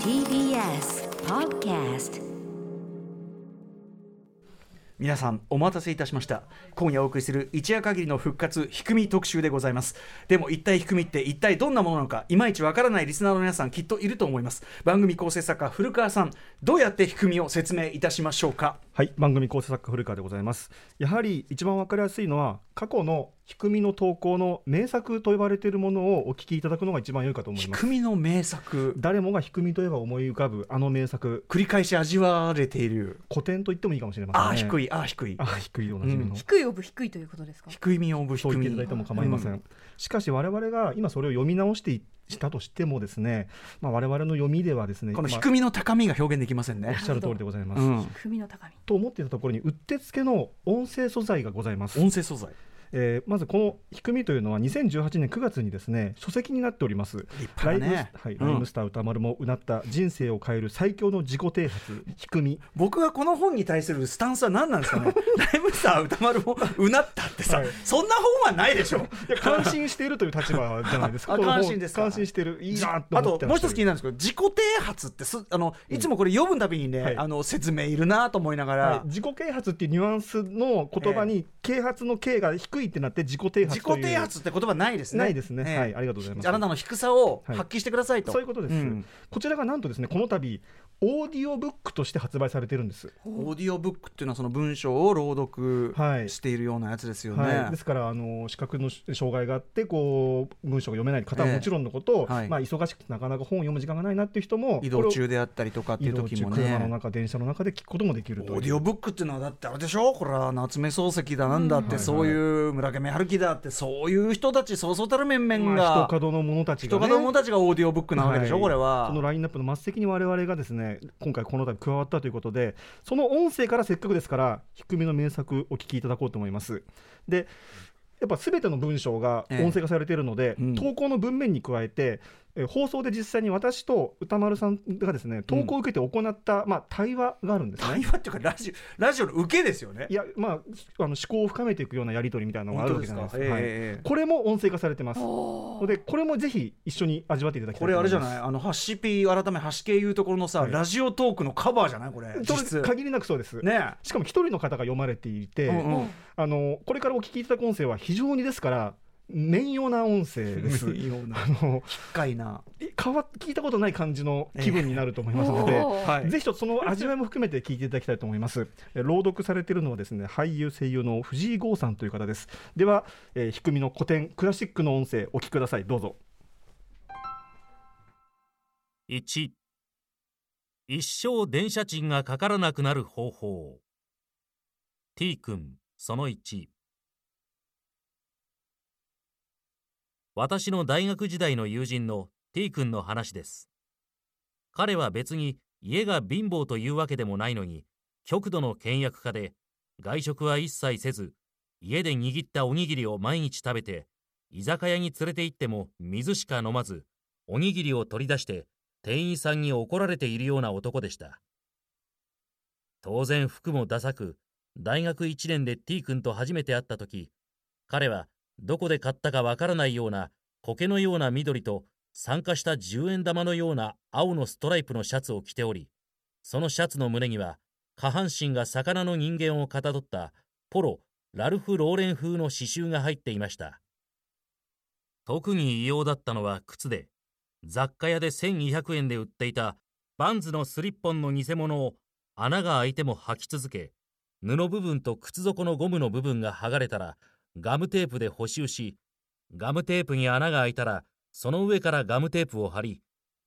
TBS Podcast 皆さんお待たせいたしました。今夜お送りする一夜限りの復活ひくみ特集でございます。でも一体ひくみって一体どんなものなのかいまいちわからないリスナーの皆さんきっといると思います。番組構成作家古川さんどうやってひくみを説明いたしましょうか？はい番組構成作家古川でございます。やはり一番わかりやすいのは過去のひくみの投稿の名作と呼ばれているものをお聞きいただくのが一番良いかと思いひます。くみの名作。誰もがひくみといえば思い浮かぶあの名作。繰り返し味わわれている。古典と言ってもいいかもしれませんね。あー低いいあー低い。あー低いでおなじみの、うん。低いオブ低いということですか？低いみオブ低そう言っていみただいても構いません、うん。しかし我々が今それを読み直していしたとしてもですね、まあ、我々の読みではですねこのまあ低みの高みが表現できませんね。おっしゃる通りでございます、うん。踏みの高み。と思っていたところにうってつけの音声素材がございます。音声素材えーまずこの「ひくみ」というのは2018年9月にですね書籍になっております。立ライム,、スター歌丸もうなった人生を変える最強の自己啓発ひくみ僕はこの本に対するスタンスは何なんですかね。ライムスター歌丸もうなったってさ、はい。そんな本はないでしょ。いや感心しているという立場じゃないです。か感心ですか。感心してるいいなとあ思ってともう一つ気になるんですけど自己啓発ってすあのいつもこれ読むたびにね、はい。あの説明いるなと思いながら、はい、自己啓発っていうニュアンスの言葉に、啓発の啓が低いってなって自己啓自発という。己啓発って言葉ないですね。ないですね、ええ。はいありがとうございます。あなたの低さをはい発揮してくださいと、そういうことです、ん。こちらがなんとですねこの度オーディオブックとして発売されてるんです。オーディオブックっていうのはその文章を朗読はい。しているようなやつですよね、はい、ですからあの視覚の障害があってこう文章が読めない方はもちろんのこと、ええはい。まあ、忙しくてなかなか本を読む時間がないなっていう人も移動中であったりとかっていう時も移動中車のね中電車の中で聞くこともできるオーディオブックっていうのはだってあれでしょ？これは夏目漱石だなんだって、うん。そういう村上春樹だってそういう人たちそうそうたる面々まあ、が、人角の者たちが、人ね、方者たちがオーディオブックなわけでしょ、はい。これは。そのラインナップの末席に我々がですね今回この度加わったということでその音声からせっかくですから低めの名作お聞きいただこうと思います。でやっぱ全ての文章が音声化されているので、ええうん。投稿の文面に加えて、えー放送で実際に私と歌丸さんがですね投稿を受けて行った、まあ、対話があるんですね。対話っていうかラジオラジオの受けですよね。いやまあ、あの思考を深めていくようなやり取りみたいなのがあるわけじゃないですか。はい。ええこれも音声化されてます。でこれもぜひ一緒に味わっていただきたいこれあれじゃいない？あのハッシーピー改めハシ系いうところのさ、はい。ラジオトークのカバーじゃない？これ限りなくそうです。ねしかも一人の方が読まれていて、うんうん。あのこれからお聞きいただく音声は非常にですから面用な音声です。ようなあの深いな変わ聞いたことない感じの気分になると思いますので。おーはいぜひとその味わいも含めて聞いていただきたいと思います。え朗読されているのはですね俳優声優の藤井剛さんという方です。では、えー、低みの古典クラシックの音声お聞きください。どうぞ。1一生電車賃がかからなくなる方法 T 君その1私の大学時代の友人の T 君の話です。彼は別に家が貧乏というわけでもないのに極度の倹約家で外食は一切せず家で握ったおにぎりを毎日食べて居酒屋に連れて行っても水しか飲まずおにぎりを取り出して店員さんに怒られているような男でした。当然服もダサく大学1年で T 君と初めて会った時彼はどこで買ったかわからないような苔のような緑と酸化した10円玉のような青のストライプのシャツを着ておりそのシャツの胸には下半身が魚の人間をかたどったポロ・ラルフ・ローレン風の刺繍が入っていました。特に異様だったのは靴で雑貨屋で1200円で売っていたバンズのスリッポンの偽物を穴が開いても履き続け布部分と靴底のゴムの部分が剥がれたらガムテープで補修しガムテープに穴が開いたらその上からガムテープを貼り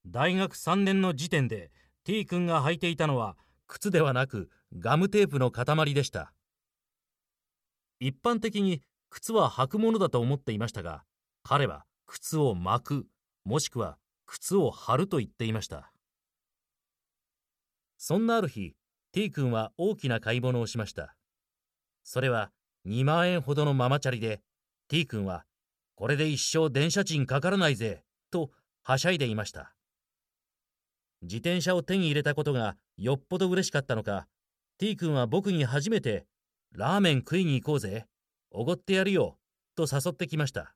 大学3年の時点で T 君が履いていたのは靴ではなくガムテープの塊でした。一般的に靴は履くものだと思っていましたが彼は靴を巻くもしくは靴を履ると言っていました。そんなある日 T 君は大きな買い物をしました。それは2万円ほどのママチャリで T 君はこれで一生電車賃かからないぜとはしゃいでいました。自転車を手に入れたことがよっぽど嬉しかったのか T 君は僕に初めてラーメン食いに行こうぜおごってやるよと誘ってきました。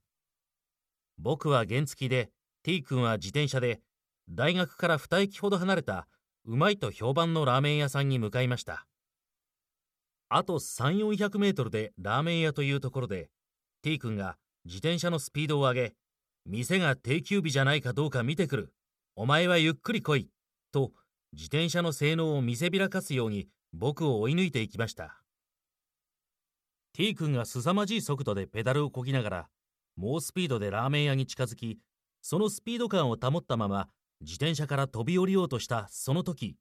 僕は原付で T 君は自転車で大学から2駅ほど離れたうまいと評判のラーメン屋さんに向かいました。あと3 4 0 0メートルでラーメン屋というところで T 君が自転車のスピードを上げ店が定休日じゃないかどうか見てくる。お前はゆっくり来いと自転車の性能を見せびらかすように僕を追い抜いていきました。T 君が凄まじい速度でペダルをこぎながら猛スピードでラーメン屋に近づきそのスピード感を保ったまま自転車から飛び降りようとしたその時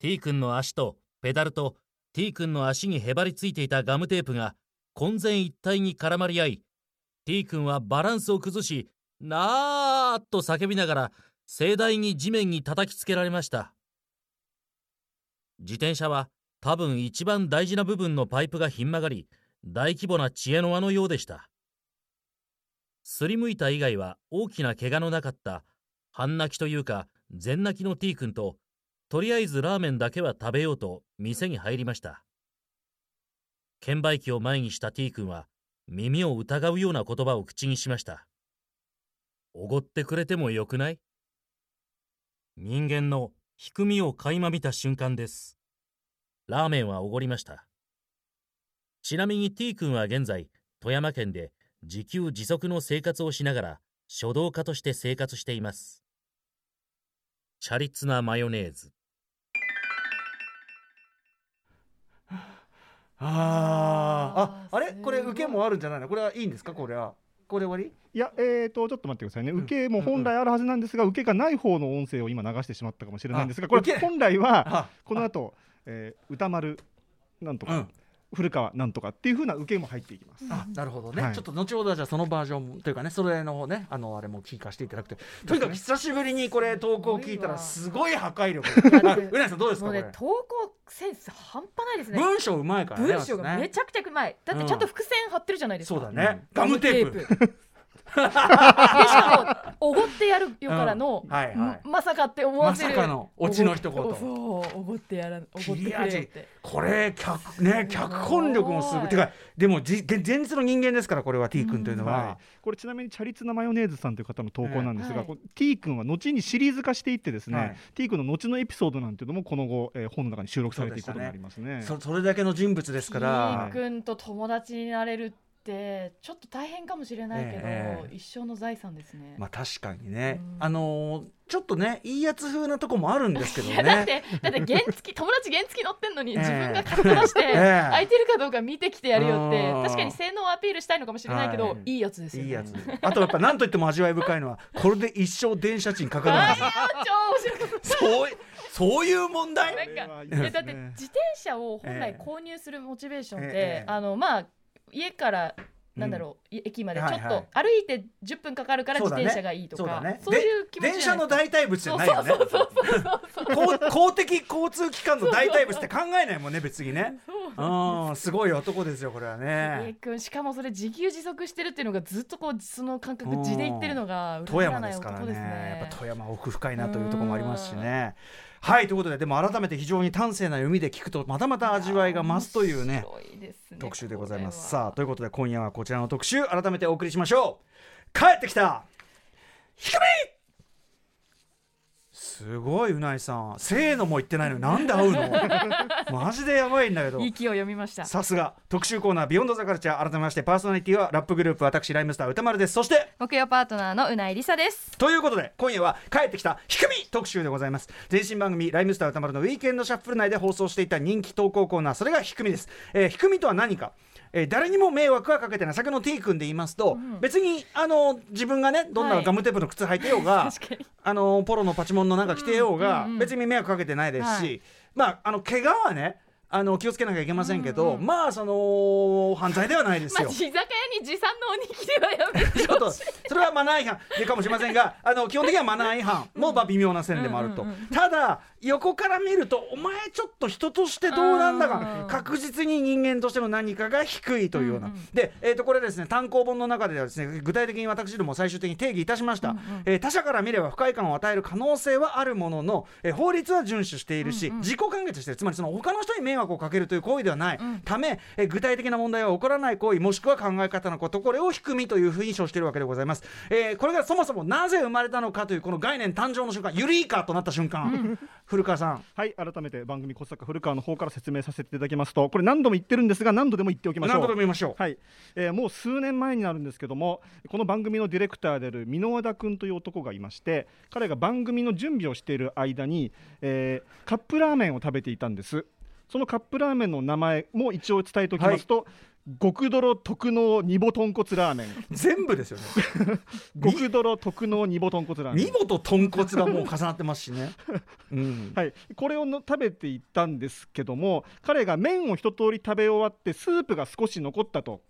T 君の足とペダルと T 君の足にへばりついていたガムテープが混然一体に絡まり合い T 君はバランスを崩しなーっと叫びながら盛大に地面に叩きつけられました。自転車は多分一番大事な部分のパイプがひん曲がり大規模な知恵の輪のようでした。すりむいた以外は大きな怪我のなかった半泣きというか全泣きの T 君ととりあえずラーメンだけは食べようと店に入りました。券売機を前にした T 君は耳を疑うような言葉を口にしました。おごってくれてもよくない？人間の低みを垣間見た瞬間です。ラーメンはおごりました。ちなみに T 君は現在富山県で自給自足の生活をしながら書道家として生活しています。チャリツなマヨネーズ。あー。ああれ？これ受けもあるんじゃないの？これはいいんですか？これは。これ終わり？いや、えーと、ちょっと待ってくださいね、受けも本来あるはずなんですが、受けがない方の音声を今流してしまったかもしれないんですが、これ本来はあ。この後、えー歌丸なんとか、うん古川なんとかっていう風な受けも入っていきます。あなるほどね、はい。ちょっと後ほどはじゃあそのバージョンというかねそれのねあのあれも聞かせていただくと。とにかく久しぶりにこれ投稿を聞いたらすごい破壊力。あうなぎさんどうですかこれ。もうね投稿センス半端ないですね。文章うまいからね文章がめちゃくちゃうまい。だってちゃんと伏線貼ってるじゃないですか、そうだね、ガムテープ。プでしかもおごってやるよからの、うん。はいはい。ままさかって思わせる。まさかのオチの一言。おごそうおごってやらおごってくれよってこれ脚ね脚本力もすごい。てかでもじ現前日の人間ですからこれは T 君というのは、はい、これちなみにチャリツナマヨネーズさんという方の投稿なんですが、はい。こう T 君は後にシリーズ化していってですね、はい。T 君の後のエピソードなんていうのもこの後、えー本の中に収録されていくことになりますね。そそれだけの人物ですか T ら、君と友達になれるってちょっと大変かもしれないけど、ええ一生の財産ですね、まあ確かにね、うん。あのーちょっとねいいやつ風なとこもあるんですけどいやだっねてだって原付 友達原付乗ってんのにええ。自分が格好出して ええ。空いてるかどうか見てきてやるよってうん。確かに性能をアピールしたいのかもしれないけど、はいい、いやつですよね。いいやつ。あとやっぱ何といっても味わい深いのはこれで一生電車賃かかるんあですよー超面白かっそういそういう問題？なんかねだって自転車を本来ええ。購入するモチベーションって、ええ。あのまあ家からなんだろう、い駅までちょっと歩いて10分かかるから自転車がいいとかそうだね。そういう気持ち電車の代替物じゃないよね。公公的交通機関の代替物って考えないもんね 別にね。うんすごい男ですよこれはえね君しかもそれ自給自足してるっていうのがずっとこうその感覚うん地で言ってるのが富山ですからねやっぱ富山奥深いなというところもありますしねはいということででも改めて非常に端正な読みで聞くとまたまた味わいが増すというねね特集でございます。さあということで今夜はこちらの特集改めてお送りしましょう。帰ってきたひくみすごいうないさん。せーのも言ってないのになんで会うの？マジでやばいんだけど。息を読みました。さすが。特集コーナービヨンドザカルチャー。改めましてパーソナリティはラップグループ私ライムスター歌丸です。そして木曜パートナーのうないりさです。ということで今夜は帰ってきたひくみ特集でございます。前身番組ライムスター歌丸のウィークエンドシャッフル内で放送していた人気投稿コーナーそれがひくみです、えー、ひくみとは何か？えー誰にも迷惑はかけてない。先の T 君で言いますと、別にあの自分がねどんなはい。ガムテープの靴履いてようが、確かに。あのポロのパチモンのなんか着てようが、うんうんうん別に迷惑かけてないですし、はい。まああの怪我はねあの気をつけなきゃいけませんけど、まあその犯罪ではないですよ。まあ地酒屋に持参のおにぎりはやめてちょっとそれはマナー違反でかもしれませんがあの基本的にはマナー違反もまあ微妙な線でもあると、うんうんうん。ただ横から見るとお前ちょっと人としてどうなんだかうん。確実に人間としての何かが低いというような、うんうん。で、えー、とこれですね単行本の中ではですね具体的に私ども最終的に定義いた。しました、えー他者から見れば不快感を与える可能性はあるものの、えー法律は遵守しているし、自己完結してる。つまりその他の人に迷惑惑をかけるという行為ではない、うんためえ具体的な問題は起こらない行為もしくは考え方のことこれを低みというふうに称しているわけでございます、えーこれがそもそもなぜ生まれたのかというこの概念誕生の瞬間ユリイカとなった瞬間、古川さん。はい改めて番組小坂古川の方から説明させていただきますとこれ何度も言ってるんですが何度でも言っておきましょう。何度でも言いましょう、はい、えーもう数年前になるんですけどもこの番組のディレクターである箕輪田君という男がいまして彼が番組の準備をしている間に、えーカップラーメンを食べていたんです。そのカップラーメンの名前も一応伝えておきますと、極ドロ特納煮ぼ豚骨ラーメン。全部ですよね。極ドロ特納煮ぼ豚骨ラーメン。見事豚骨がもう重なってますしね、うん。はい、これをの食べていったんですけども彼が麺を一通り食べ終わってスープが少し残ったと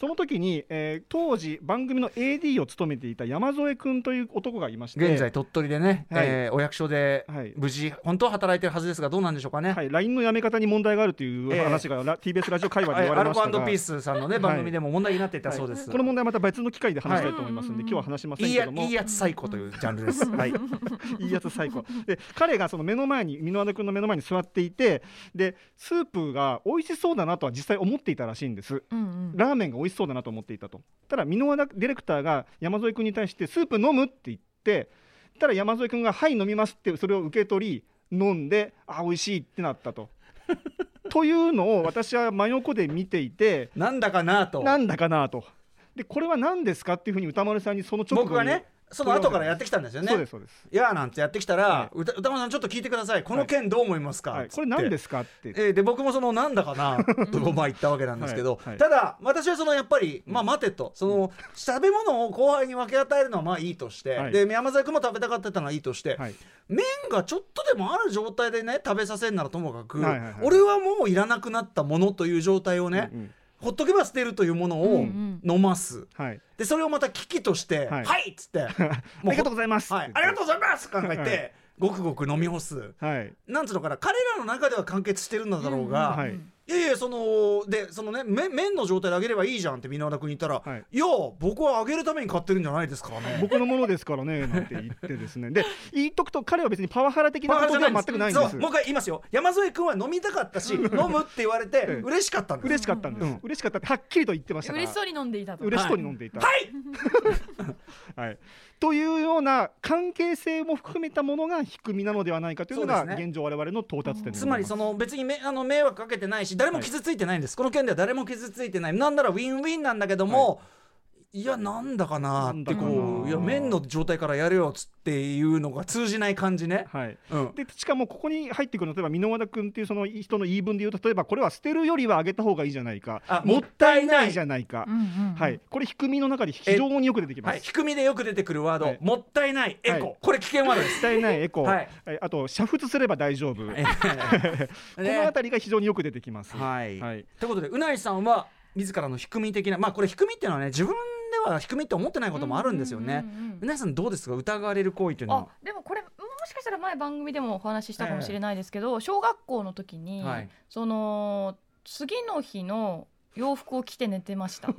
その時に、えー当時番組の AD を務めていた山添君という男がいまして現在鳥取でね、はい。えーお役所ではい。無事本当は働いてるはずですがどうなんでしょうかね、はい、LINE のやめ方に問題があるというええ話が、ラ TBS ラジオ会話ではいアルコ言われましたが、ピースさんのね番組でも問題になっていたそうです、はい。この問題はまた別の機会で話したいと思いますので、はい今日は話しませんいいけども。やいいやつ最高というジャンルです。はい。い。いやつ最高。で彼がその目の前に箕輪田君の目の前に座っていてでスープが美味しそうだなとは実際思っていたらしいんです。うんうん。ラーメンが美味しそうだなと思っていたとただ箕輪田ディレクターが山添君に対してスープ飲むって言ってたら山添君が「はい飲みます」ってそれを受け取り飲んであ美味しいってなったと。というのを私は真横で見ていてなんだかなと。なんだかなと。でこれは何ですかっていうふうに歌丸さんにその直後に僕がね、その後からやってきたんですよね。そうですそうです、いやーなんてやってきたら、は歌歌丸さんちょっと聞いてください。この件どう思いますか？はい、つって。これ何ですかって。えーで僕もそのなんだかな とまあ言ったわけなんですけど、はい。はい。ただ私はそのやっぱりまあ待てと。その食べ物を後輩に分け与えるのはまあいいとして、はい。で山添君も食べたかったのはいいとして、はい。麺がちょっとでもある状態でね食べさせるならともかく、はいはいはい。俺はもういらなくなったものという状態をね、うんうんほっとけば捨てるというものうをん。飲ます、はい、でそれをまた危機として「ははいい」っつって。ありがとうございます。はい、ありがとうございます」考えて、はい。ごくごく飲み干す。はい。なんつうのかな。彼らの中では完結してるんだろうが、はいいやいやそのでそのね麺麺の状態であげればいいじゃんって箕輪田君に言ったら、はい。い、や僕はあげるために買ってるんじゃないですからね。僕のものですからね なんて言ってですね。で言っとくと彼は別にパワハラ的なことでは全くないんです。そうもう一回言いますよ。山添君は飲みたかったし飲むって言われてええ嬉しかったんです。嬉しかったんです、うん。嬉しかったってはっきりと言ってましたから。嬉しそうに飲んでいたと。嬉しそうに飲んでいた、はい。はいというような関係性も含めたものが低みなのではないかというのが現状我々の到達点でつまりその別にめあの迷惑かけてないし誰も傷ついてないんです、この件では誰も傷ついてない。なんならウィンウィンなんだけども、い、やなんだかなってこなんだかないや麺の状態からやるよっつっていうのが通じない感じね、はい。うん、でしかもここに入ってくるの例えば箕輪田君っていうその人の言い分で言うと例えばこれは捨てるよりはあげた方がいいじゃないか。あもったいない。じゃないか、うんうんうん。はい、これ低みの中で非常によく出てきます。はい、低みでよく出てくるワード、はい。もったいないエコ、はい。これ危険ワードでもすったいないエコ、はい。はいあと煮沸すれば大丈夫、え このね辺りが非常によく出てきます。はい、はい。ということでうないさんは自らの低み的なまあこれ低みっていうのはね自分では低みって思ってないこともあるんですよね、うんうんうんうんうないさんどうですか？疑われる行為というのあはでもこれもしかしたら前番組でもお話ししたかもしれないですけど、小学校の時に、はい。その次の日の洋服を着て寝てました。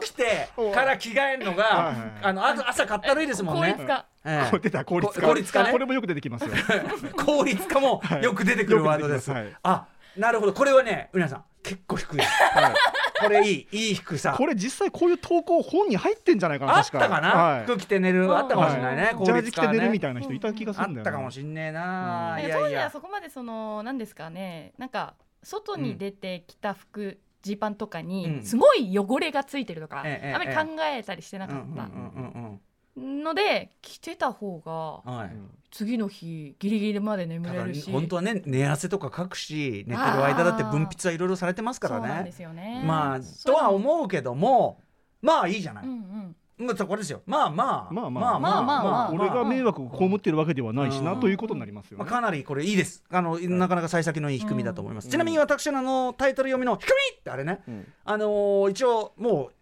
起きてから着替えるのが、あのあ朝かったるいですもんね。効率化。ええ。出た効率化効率化ね。これもよく出てきますよ。効率化もよく出てくるワードです、あなるほど。これはねうなさん結構低いです。はいこれいいいい低さ。これ実際こういう投稿本に入ってんじゃないかなあっ確たかな、はい。服着て寝るあったかもしれないね、はい。効ジャージ着て寝るみたいな人いた気がすあるんだよな。ったかもしんねえな、うん。いやいや。当時はそこまでその何ですかねなんか外に出てきた服、ジーパンとかうん。にすごい汚れがついてるとか、ええあまり考えたりしてなかった。うんうんうんので着てた方がうんはい。次の日ギリギリまで眠れるし。本当はね寝汗とかかくし寝てる間だって分泌はいろいろされてますからうなんですよね。まあとは思うけどもまあいいじゃない、うんうん。まあこれですよ。まあまあ。まあまあ。まあまあ。まあ俺が迷惑を被ってるわけではないしなうん。ということになりますよまあ、ね。かなりこれいいです。あの、なかなか幸先のいい低みだと思います、うん。ちなみに私のあのタイトル読みの「低み!」ってあれね、うん。あのー一応もう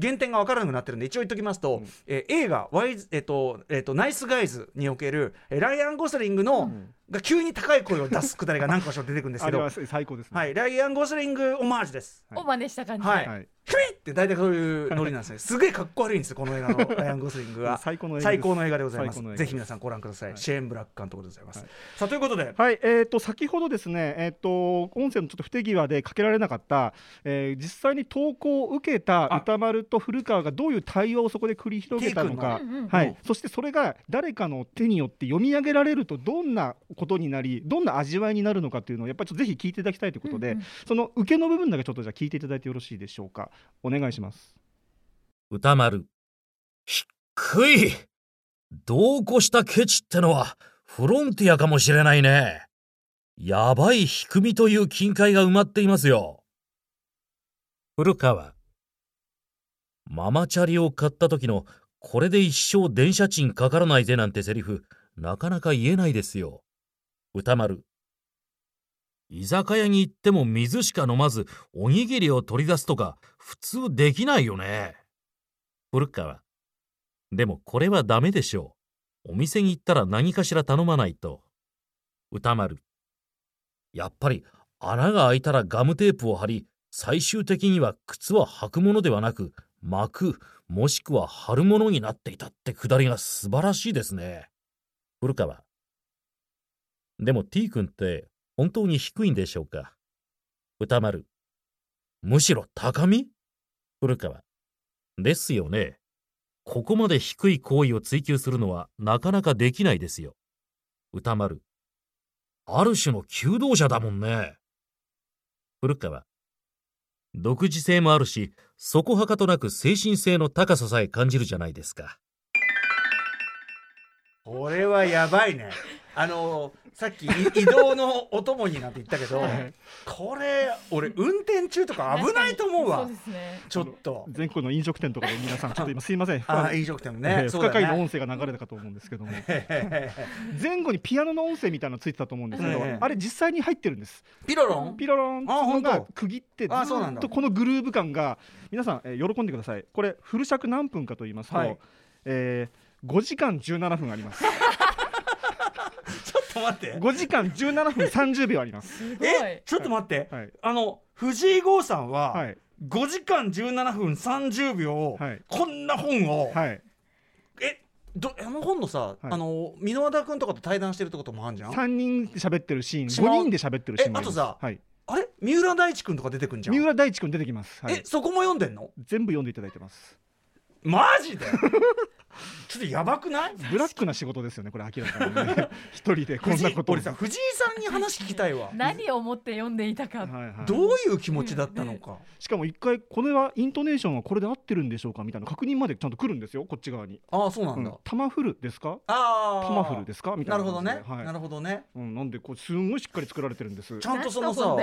原点が分からなくなってるんで一応言っときますと、うん。えー映画ワイズ、えっとえっとナイスガイズ」における、えーライアン・ゴスリングの、んが急に高い声を出すくだりが何か所出てくるんですけど。あれは最高ですね。はい。ライアン・ゴズリングオマージュです。を真似した感じ。で、はい。はい。ヒュイって大体そういうノリなんですねすげえかっこ悪いんですよこの映画の。ライアン・ゴズリングが最高の映画です。最高の映画でございます。ぜひ皆さんご覧ください、はい。シェーン・ブラック監督でございます、はい。さあということで。はい、えー、と先ほどですね、えー、と音声のちょっと不手際でかけられなかった、えー実際に投稿を受けたあ。歌丸と古川がどういう対話をそこで繰り広げたのか。はいうん、そしてそれが誰かの手によって読み上げられるとどんなことになりどんな味わいになるのかっていうのをやっぱりちょっとぜひ聞いていただきたいということで、うんうんその受けの部分だけちょっとじゃあ聞いていただいてよろしいでしょうか？お願いします。歌丸。低い度を越したケチってのはフロンティアかもしれないね。やばい低みという金塊が埋まっていますよ。古川。ママチャリを買った時のこれで一生電車賃かからないぜなんてセリフ、なかなか言えないですよ。歌丸。居酒屋に行っても水しか飲まずおにぎりを取り出すとか普通できないよね。古川。でもこれはダメでしょう。お店に行ったら何かしら頼まないと。歌丸。やっぱり穴が開いたらガムテープを貼り、最終的には靴は履くものではなく、巻く、もしくは貼るものになっていたってくだりが素晴らしいですね。古川。でも T 君って本当に低いんでしょうか？歌丸。むしろ高み？古川。ですよね。ここまで低い行為を追求するのはなかなかできないですよ。歌丸。ある種の求道者だもんね。古川。独自性もあるし、そこはかとなく精神性の高ささえ感じるじゃないですか。これはやばいねあのさっきい 移動のお供になんて言ったけどこれ俺運転中とか危ないと思うそわうですね。ちょっと。全国の飲食店とかで皆さんちょっと今 すいません。ああ飲食店もえね。ー不可解な音声が流れたかと思うんですけども。前後にピアノの音声みたいなのついてたと思うんですけど、ええ。あれ実際に入ってるんです。ピロロン？ピロロン。っていうのあ本が当区切ってずあそうなんだ。っとこのグルーヴ感が皆さん、えー喜んでください。これフル尺何分かと言いますと、はい。えー5時間17分ありますと待って。5時間17分30秒あります。えちょっと待って、はい。あの藤井剛さんは、はい。5時間17分30秒、はい。こんな本を、はい。えどあの本のさ、はい。あの箕輪田君とかと対談してるってこともあるじゃん？3人で喋ってるシーンしまう？5人で喋ってるシーンあとさはい、あれ？三浦大知君とか出てくんじゃん？三浦大知君出てきます、はい。え、そこも読んでんの？全部読んでいただいてます。マジで？ちょっとやばくない？ブラックな仕事ですよねこれ明らかにね。一人でこんなこと。を俺さ藤井さんに話聞きたいわ。何を思って読んでいたか、はいはいどういう気持ちだったのか、しかも一回これはイントネーションはこれで合ってるんでしょうかみたいな確認までちゃんと来るんですよこっち側に。ああそうなんだ、うん。タマフルですか？ああタマフルですか？みたないるほどね、はい。なるほどね。うん、なんでこうすんごいしっかり作られてるんです。ちゃんとそのさ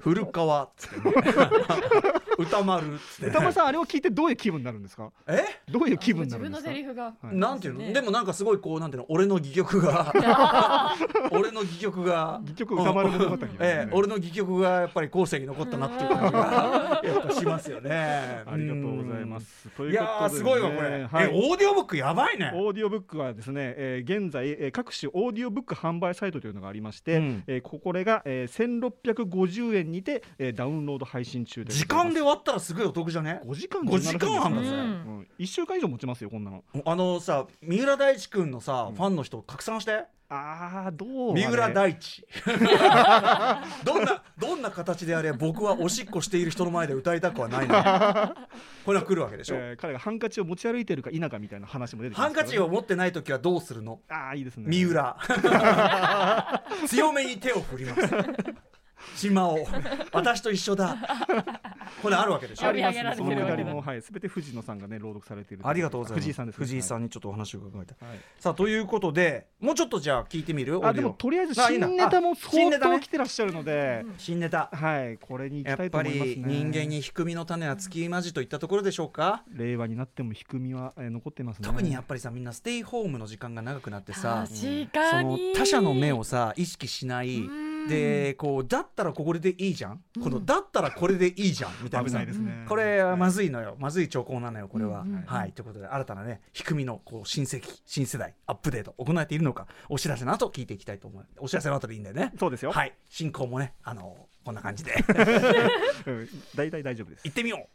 古川っつって。ね 歌丸っつって。ね歌間さんあれを聞いてどういう気分になるんですか？え？どういう気分になるんですか？セリフが、はい。なんていうの、ね。でもなんかすごいこうなんていうの？俺の戯曲が。俺の戯曲が。戯曲歌丸物語、ねええ、俺の戯曲がやっぱり後世に残ったなっていう感じが やっぱしますよね。ありがとうございます。とうん。いいうことでね。やーすごいわこれ、はい。えオーディオブックやばいね。オーディオブックはですね、えー現在、えー各種オーディオブック販売サイトというのがありまして、うん。えーここれが、えー、1650円にて、えーダウンロード配信中で時間で割ったらすごいお得じゃね？5時間5時間半だぜ。うんうん、1週間以上持ちますよこんなのあのさ三浦大知君のさ、ファンの人拡散して。あーどう？三浦大知。どんなどんな形であれ僕はおしっこしている人の前で歌いたくはないの これは来るわけでしょ、えー彼がハンカチを持ち歩いてるか否かみたいな話も出てきますね。ハンカチを持ってない時はどうするの？ああいいですね。三浦。強めに手を振ります島を。私と一緒だ。これあるわけでしょ。あります読み上げられそのくだりもはい。すべて藤野さんがね朗読されているありがとうございます。藤井さんですね。藤井さんにちょっとお話を伺いたい、はい。さあということでもうちょっとじゃあ聞いてみる？あでもとりあえず新ネタもあ新ネタね。相当来てらっしゃるので。新ネタ。はい。これに行きたいとやっぱ思いますね。り人間に低みの種はつきまじといったところでしょうか、令和になっても低みは、えー残ってますね。特にやっぱりさみんなステイホームの時間が長くなってさ確その他者の目をさ意識しないでこうだったらこれでいいじゃん、このだったらこれでいいじゃん？みたいな。ね。これはまずいのよ、まずい兆候なのよこれは、うん。うんはい。ということで新たなね仕組みのこう新世紀新世代アップデート行えているのかお知らせの後聞いていきたいと思う。お知らせの後でいいんだよね。そうですよ。はい。進行もねあのこんな感じで。うん。大体大丈夫です。行ってみよう。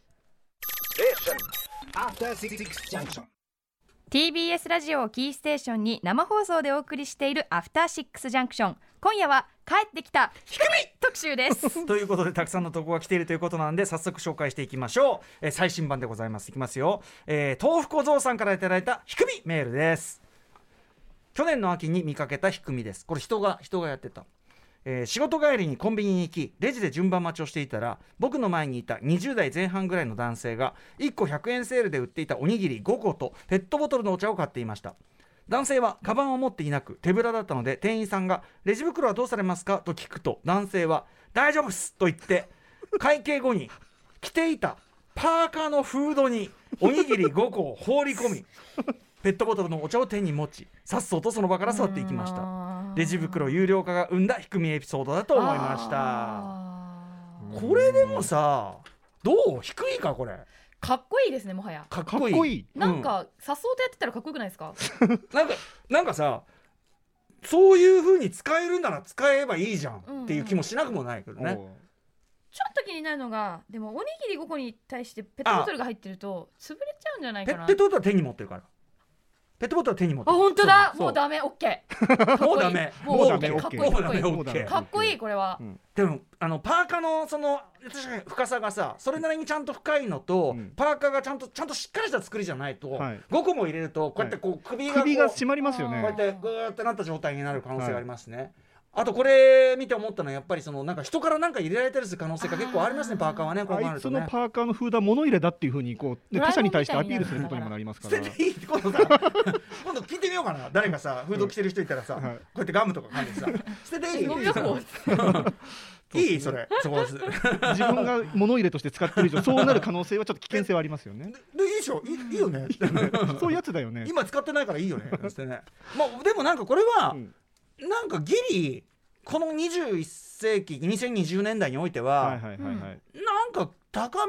After Six Junction. TBS ラジオをキーステーションに生放送でお送りしているアフターシックスジャンクション今夜は帰ってきたひくみ！特集です。ということでたくさんの投稿が来ているということなんで早速紹介していきましょう、えー最新版でございます。いきますよ、えー、豆腐小僧さんからいただいたひくみメールです。去年の秋に見かけたひくみです。これ人が人がやってた。えー仕事帰りにコンビニに行きレジで順番待ちをしていたら僕の前にいた20代前半ぐらいの男性が1個100円セールで売っていたおにぎり5個とペットボトルのお茶を買っていました男性はカバンを持っていなく手ぶらだったので店員さんが「レジ袋はどうされますか?」と聞くと男性は「大丈夫っす」と言って会計後に着ていたパーカーのフードにおにぎり5個を放り込みペットボトルのお茶を手に持ちさっそうとその場から去っていきました。レジ袋有料化が生んだ低みエピソードだと思いました。あこれでもさどう？低いかこれ。ーかっこいいですねもはや。かっこいい。こいい。なんかさそうとやってたらかっこよくないですか？なんかなんかさそういう風に使えるなら使えばいいじゃんっていう気もしなくもないけどね、おう。ちょっと気になるのがでもおにぎり5個に対してペットボトルが入ってると潰れちゃうんじゃないかな。ペットボトルは手に持ってるからペットボトルは手に持ってある本当だ。もうダメ。オッケー。もうダメ。もうダメ。かっこいい。もうダメ。もうダメ。OK かっこいいこれは。うん。でもあのパーカーのその確かに深さがさそれなりにちゃんと深いのと、うん。パーカーがちゃんとちゃんとしっかりした作りじゃないと、はい。5個も入れるとこうやってこう首がこう首が締まりますよね。こうやってグーってなった状態になる可能性がありますね。あとこれ見て思ったのはやっぱりそのなんか人からなんか入れられたりする可能性が結構ありますねパーカーはねこうなあいつるとね。のパーカーのフードは物入れだっていうふうにこう、ね、ドラえもん他者に対してアピールすることにもなりますから。捨てていい。今度さ 今度聞いてみようかな。誰かさフード着てる人いたらさ、はい。こうやってガムとか噛んでさ。捨てていい？いい？それ。そこ自分が物入れとして使ってる以上そうなる可能性はちょっと危険性はありますよね。でいいでしょ？いいいいよね。そういうやつだよね。今使ってないからいいよね。ね。まあでもなんかこれは、うんなんかギリこの21世紀2020年代においては、なんか高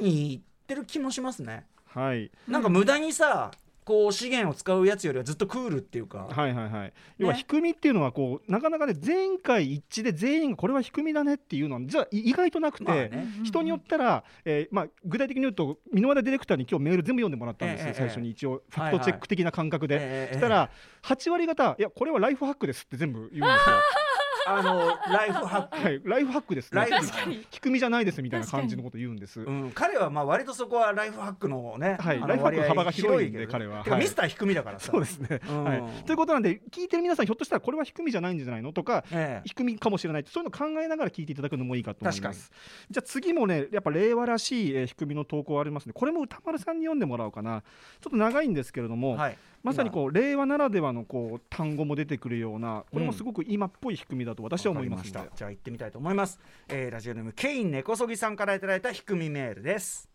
みにいってる気もしますね。はい。なんか無駄にさこう資源を使うやつよりはずっとクールっていうか、はいはいはい。要は低みっていうのはこうなかなかね全会一致で全員がこれは低みだねっていうのはじゃ意外となくて、まあね。人によったら、えーまあ、具体的に言うと箕輪田ディレクターに今日メール全部読んでもらったんですよ、ええ最初に一応フはいァクトチェック的な感覚で、ええそしたら8割方いやこれはライフハックですって全部言うんですよ。あのライフハック、はい、ライフハックですね。ライフ確かに低みじゃないですみたいな感じのこと言うんです。うん、彼はまあ割とそこはライフハックのね、はい。ライフハックの幅が広いんで彼は。ミスター低みだからさ。そうですね、うん。はい、ということなんで聞いてる皆さんひょっとしたらこれは低みじゃないんじゃないの？とかええ。低みかもしれない。そういうの考えながら聞いていただくのもいいかと思いますじゃあ次もねやっぱ令和らしい、えー低みの投稿ありますね。これも歌丸さんに読んでもらおうかな。ちょっと長いんですけれども、はいまさにこう令和ならではのこう単語も出てくるようなこれもすごく今っぽい低みだと私は思いました。じゃあ行ってみたいと思います、えーラジオネームケイン根こそぎさんからいただいた低みメールです。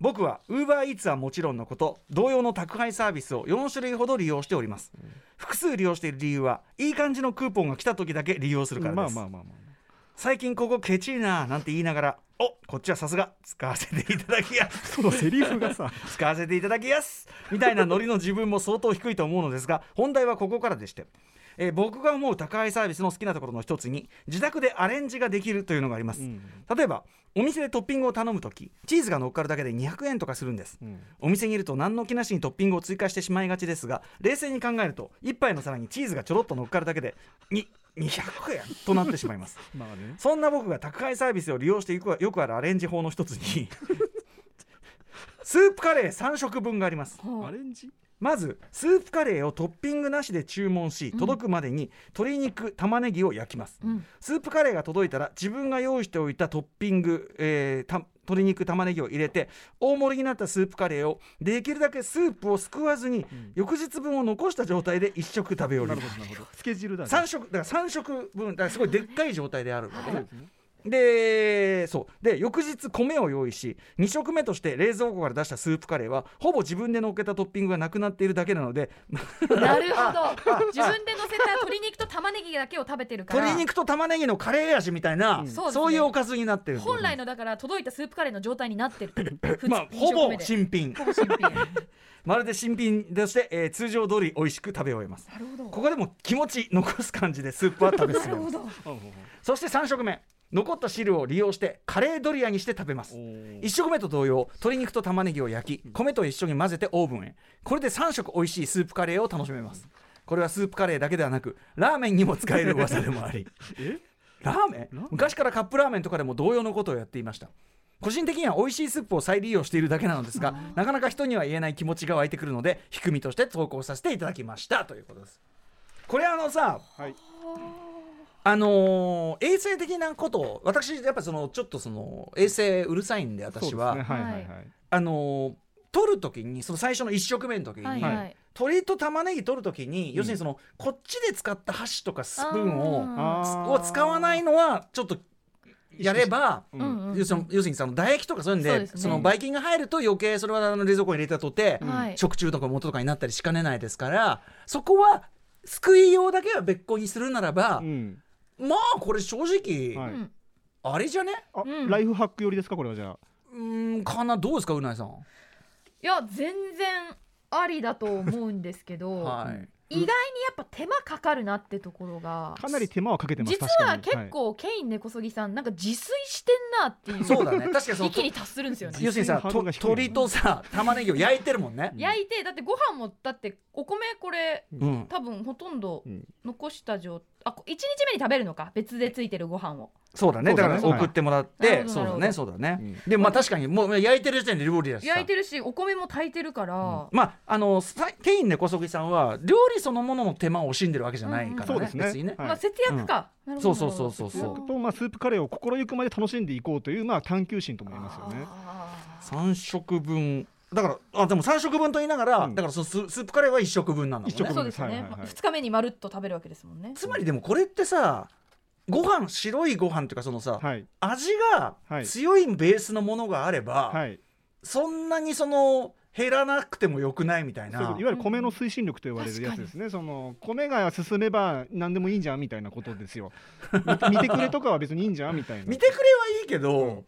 僕は UberEats はもちろんのこと同様の宅配サービスを4種類ほど利用しております、複数利用している理由はいい感じのクーポンが来た時だけ利用するからです、まあまあまあま最近ここケチいななんて言いながらおこっちはさすが使わせていただきやす。あそのセリフがさ。使わせていただきやす。みたいなノリの自分も相当低いと思うのですが本題はここからでして、えー僕が思う宅配サービスの好きなところの一つに自宅でアレンジができるというのがあります、うん。例えばお店でトッピングを頼むときチーズが乗っかるだけで200円とかするんです、うん。お店にいると何の気なしにトッピングを追加してしまいがちですが冷静に考えると1杯の皿にチーズがちょろっと乗っかるだけでに200円。となってしまいます。まあね。そんな僕が宅配サービスを利用してよくよくあるアレンジ法の一つに スープカレー3食分があります。アレンジ？まずスープカレーをトッピングなしで注文し届くまでに鶏肉玉ねぎを焼きます、うん。スープカレーが届いたら自分が用意しておいたトッピング、えーた鶏肉玉ねぎを入れて大盛りになったスープカレーをできるだけスープをすくわずに、翌日分を残した状態で1食食べようなるほどなるほど。スケジュールだね。3食だから3食分だからすごいでっかい状態であるわけねでそう。で翌日米を用意し2食目として冷蔵庫から出したスープカレーはほぼ自分で乗っけたトッピングがなくなっているだけなので。なるほど。自分で乗せた鶏肉と玉ねぎだけを食べてるから。鶏肉と玉ねぎのカレー味みたいな、うんそうですね。そういうおかずになってる本来のだから届いたスープカレーの状態になってる。まあ二ほぼ新品。まるで新品として、えー通常通り美味しく食べ終えます。なるほど。ここでも気持ち残す感じでスープは食べ進めます。そして3食目残った汁を利用してカレードリアにして食べます。1食目と同様鶏肉と玉ねぎを焼き米と一緒に混ぜてオーブンへ。これで3食美味しいスープカレーを楽しめます。これはスープカレーだけではなくラーメンにも使える噂でもあり。ラーメン？昔からカップラーメンとかでも同様のことをやっていました。個人的には美味しいスープを再利用しているだけなのですがなかなか人には言えない気持ちが湧いてくるのでひくみとして投稿させていただきましたということです。これあのさはいあのー衛生的なことを私やっぱそのちょっとその衛生うるさいんで私は、ね。はいはいはい。あのー取る時にその最初の1食目の時に、はいはい。鶏と玉ねぎ取る時に、要するにそのこっちで使った箸とかスプーンをを使わないのはちょっとやれば、うんうんうん。要するにその唾液とかそういうんでね。そのばい菌が入ると余計それはあの冷蔵庫に入れたとて、はい。食中毒の元とかになったりしかねないですからそこは救い用だけは別個にするならば、うんまあこれ正直、はい。うんあれじゃね？あうん。ライフハック寄りですかこれはじゃあ。うーんかな？どうですかうないさん、いや全然ありだと思うんですけど、はい。意外にやっぱ手間かかるなってところがかなり手間はかけてます実確かに。は結構、ケイン根こそぎさんなんか自炊してんなっていうそうだね。確かにその域に達するんですよね。要するにさ自炊のハードルが低いよね。鶏とさ玉ねぎを焼いてるもんね、焼いてだってご飯もだってお米これうん、多分ほとんどうん。残した状あこ1日目に食べるのか？別でついてるご飯を。そうだね。だから送ってもらっなてそうだね。そうだね、うん。でまあ確かにもう焼いてる時点で料理だしさ。焼いてるしお米も炊いてるから、まああのさケイン根こそぎさんは料理そのものの手間を惜しんでるわけじゃないからね、そうですね。別にね、はい。まあ節約か、なるほど。そうそうそうそうなるほどと、まあ、スープカレーを心ゆくまで楽しんでいこうという、まあ、探求心とも言いますよね。あ3食分だからあでも3食分と言いながら、うん。だからそのススープカレーは1食分なんだもんね。一食分。ーそうですよね、はいはいはい。まあ2日目にまるっと食べるわけですもんね。つまりでもこれってさご飯白いご飯っていうかそのさ、はい、味がはい強いベースのものがあれば、はい、そんなにその減らなくてもよくないみたいな。いわゆる米の推進力と言われるやつですね、その米が進めば何でもいいんじゃんみたいなことですよ。見見てくれとかは別にいいんじゃんみたいな。見。てくれはいいけど、うん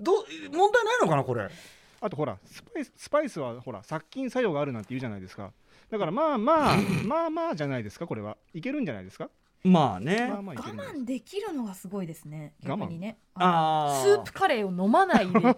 どう問題ないのかなこれ？あとほらスパイススパイスはほら殺菌作用があるなんて言うじゃないですか。だからまあまあ まあまあじゃないですかこれは。いけるんじゃないですか？まあね、まあまあ我慢できるのがすごいですね。我慢？逆にね。あー。スープカレーを飲まないで 我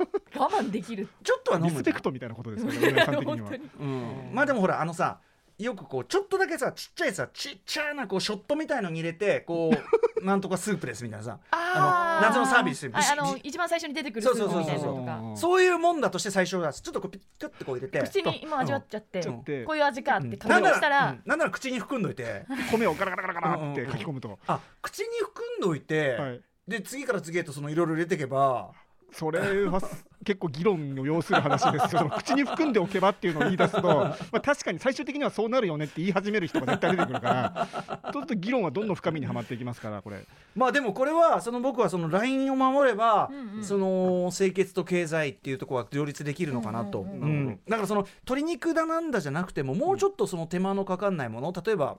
慢できる。ちょっとは飲むリスペクトみたいなことですからね、上さん的には。うん、まあでもほらあのさよくこうちょっとだけさちっちゃいさちっちゃなこうショットみたいのに入れてこう なんとかスープですみたいなさあの夏のサービス。ああのじ一番最初に出てくるスープそうそうそうそうみたいなのとかう。んそういうもんだとして最初はちょっとこうピュッてこう入れて口に今味わっちゃって、ちょっとこういう味かってうん。感じしたら、うん。なんなら口に含んどいて。米をガラガラガラガラって書き込むと。あ口に含んどいて、はい。で次から次へとそのいろいろ入れていけばそれは結構議論を要する話ですよ。その口に含んでおけばっていうのを言い出すと、まあ、確かに最終的にはそうなるよねって言い始める人が絶対出てくるから、ちょっと議論はどんどん深みにはまっていきますから、これ。まあでもこれはその僕はそのラインを守れば、うんうん。その清潔と経済っていうところは両立できるのかなと、うんうんうん。うん。だからその鶏肉だなんだじゃなくてももうちょっとその手間のかかんないもの例えば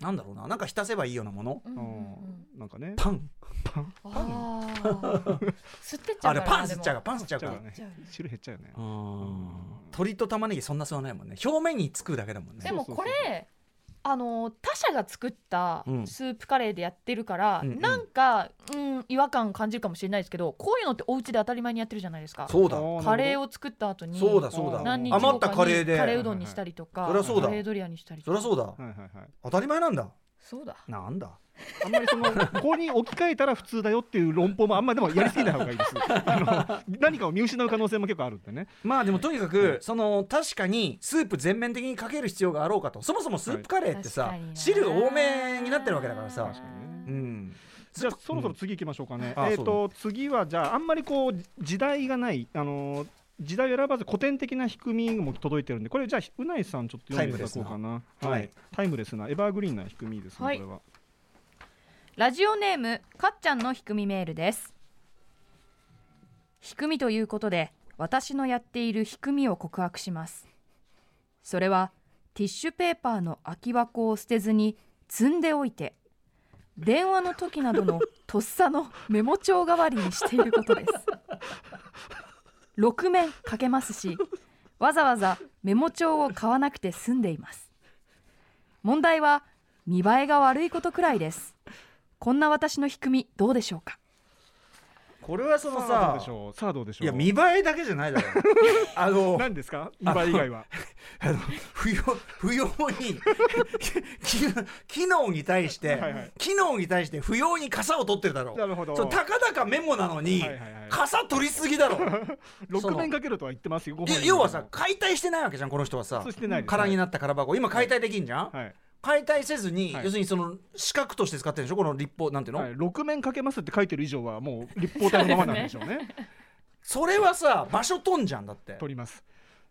なんだろうななんか浸せばいいようなもの。うんうんうんうん。なんかね。パンあー。吸ってっちゃあれうからパン吸っちゃうかでパン吸っちゃうかちゃうね。汁減っちゃうよね。うん。鶏と玉ねぎそんな吸わないもんね。表面につくだけだもんね。もでもこれあの他社が作ったうん。スープカレーでやってるから、うんうん。なんか、うん、違和感感じるかもしれないですけどこういうのってお家で当たり前にやってるじゃないですか。そうだ。カレーを作った後にそうだそうだ。何日後余ったかにカレーで。カレーうどんにしたりとかそりゃそうだ。カレードリアにしたりとか。そりゃそうだ。はいはいはい。当たり前なんだそうだ。なんだ。あんまりそのここに置き換えたら普通だよっていう論法もあんまりでもやりすぎない方がいいです。あの何かを見失う可能性も結構あるんでね。まあでもとにかく、その確かにスープ全面的にかける必要があろうかと。そもそもスープカレーってさ、はい汁多めになってるわけだからさ。確かにね。うん。じゃあそろそろ次行きましょうかね。うんあえっ、と次はじゃああんまりこう時代がないあの時代を選ばず古典的な仕組みも届いてるんでこれじゃあうないさんちょっと読んでいただこうかな。タイムレスなはい。タイムレスなエバーグリーンな仕組みですね、はい。これは。ラジオネームかっちゃんのひくみメールです。ひくみということで私のやっているひくみを告白します。それはティッシュペーパーの空き箱を捨てずに積んでおいて電話の時などのとっさのメモ帳代わりにしていることです6面書けますしわざわざメモ帳を買わなくて済んでいます。問題は見栄えが悪いことくらいです。こんな私の低みどうでしょうか？これはそのさあどうさでしょう。さあどうでしょいうや見栄えだけじゃないだろ。あの何ですか？見栄え以外は。あの不要不要に 機機能に対して、はいはい。機能に対して不要に傘を取ってるだろう。なるほど。たかだかメモなのに、はいはいはい。傘取りすぎだろ。そ6の面かけるとは言ってますよ要はさ解体してないわけじゃんこの人はさ。空になった空箱。今解体できんじゃん、はい解体せずに、はい。要するにその四角として使ってるでしょ？この立方なんていうの、はい、6面かけますって書いてる以上はもう立方体のままなんでしょうね。それはさ場所取んじゃんだって。取ります。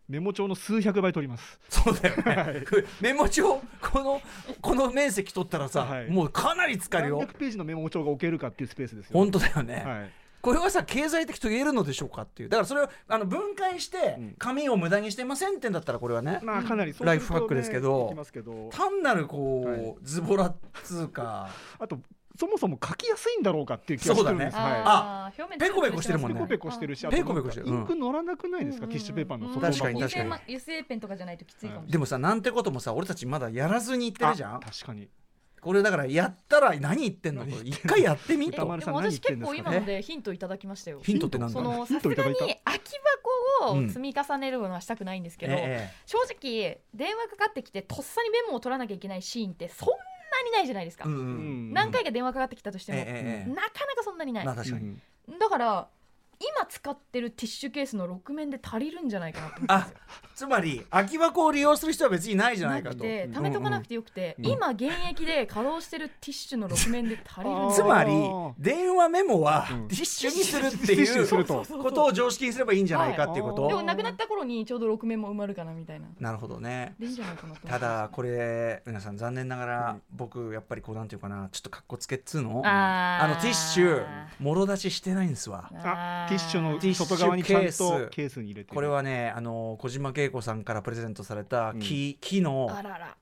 メモ帳の数百倍取ります。そうだよね、メモ帳このこの面積取ったらさ、はい。もうかなり使える何よ百ページのメモ帳が置けるかっていうスペースですよ本当だよね、はいこれはさ経済的と言えるのでしょうかっていう。だからそれをあの分解してうん。紙を無駄にしてませんってんだったらこれはね、まあかなりねライフハックですけど単なるこう、はい。ズボラっつうか。あとそもそも書きやすいんだろうかっていう気がしてるんです。そうだはい。あー表面ペコペコしてるもんね。ペコペコしてるし、あペとコペコしてる。インク乗らなくないですか、うん。ティッシュペーパーの外確かに箱確かに。油性ペンとかじゃないときついかもしれない、でもさなんてこともさ俺たちまだやらずに言ってるじゃん。あ確かにこれだからやったら何言ってんの一回やってみと。私結構今のでヒントいただきましたよ。ヒントって何だ？そのヒンさすがに空き箱を積み重ねるのはしたくないんですけど、え正直電話かかってきてとっさにメモを取らなきゃいけないシーンってそんなにないじゃないですか、えうんううん。ん何回か電話かかってきたとしても、ええええ。なかなかそんなにない、まあ確かに、うんだから今使ってるティッシュケースの6面で足りるんじゃないかなと思ったんですよ。つまり空き箱を利用する人は別にないじゃないかと。貯めとかなくてよくて、うん今現役で稼働してるティッシュの6面で足りるつまり電話メモはうん。ティッシュにするっていうことを常識にすればいいんじゃないかっていうこと、はいでもなくなった頃にちょうど6面も埋まるかなみたいな。なるほどね。でいいんじゃないかなと思ってただこれ皆さん残念ながら僕やっぱりこうなんていうかなちょっとかっこつけっつうの？あー。あのティッシュもろ出ししてないんですわ。あティッシュのティッシュ外側にちゃんケース。とケースに入れてる。これはねあの小島恵子さんからプレゼントされたうん。木,、木の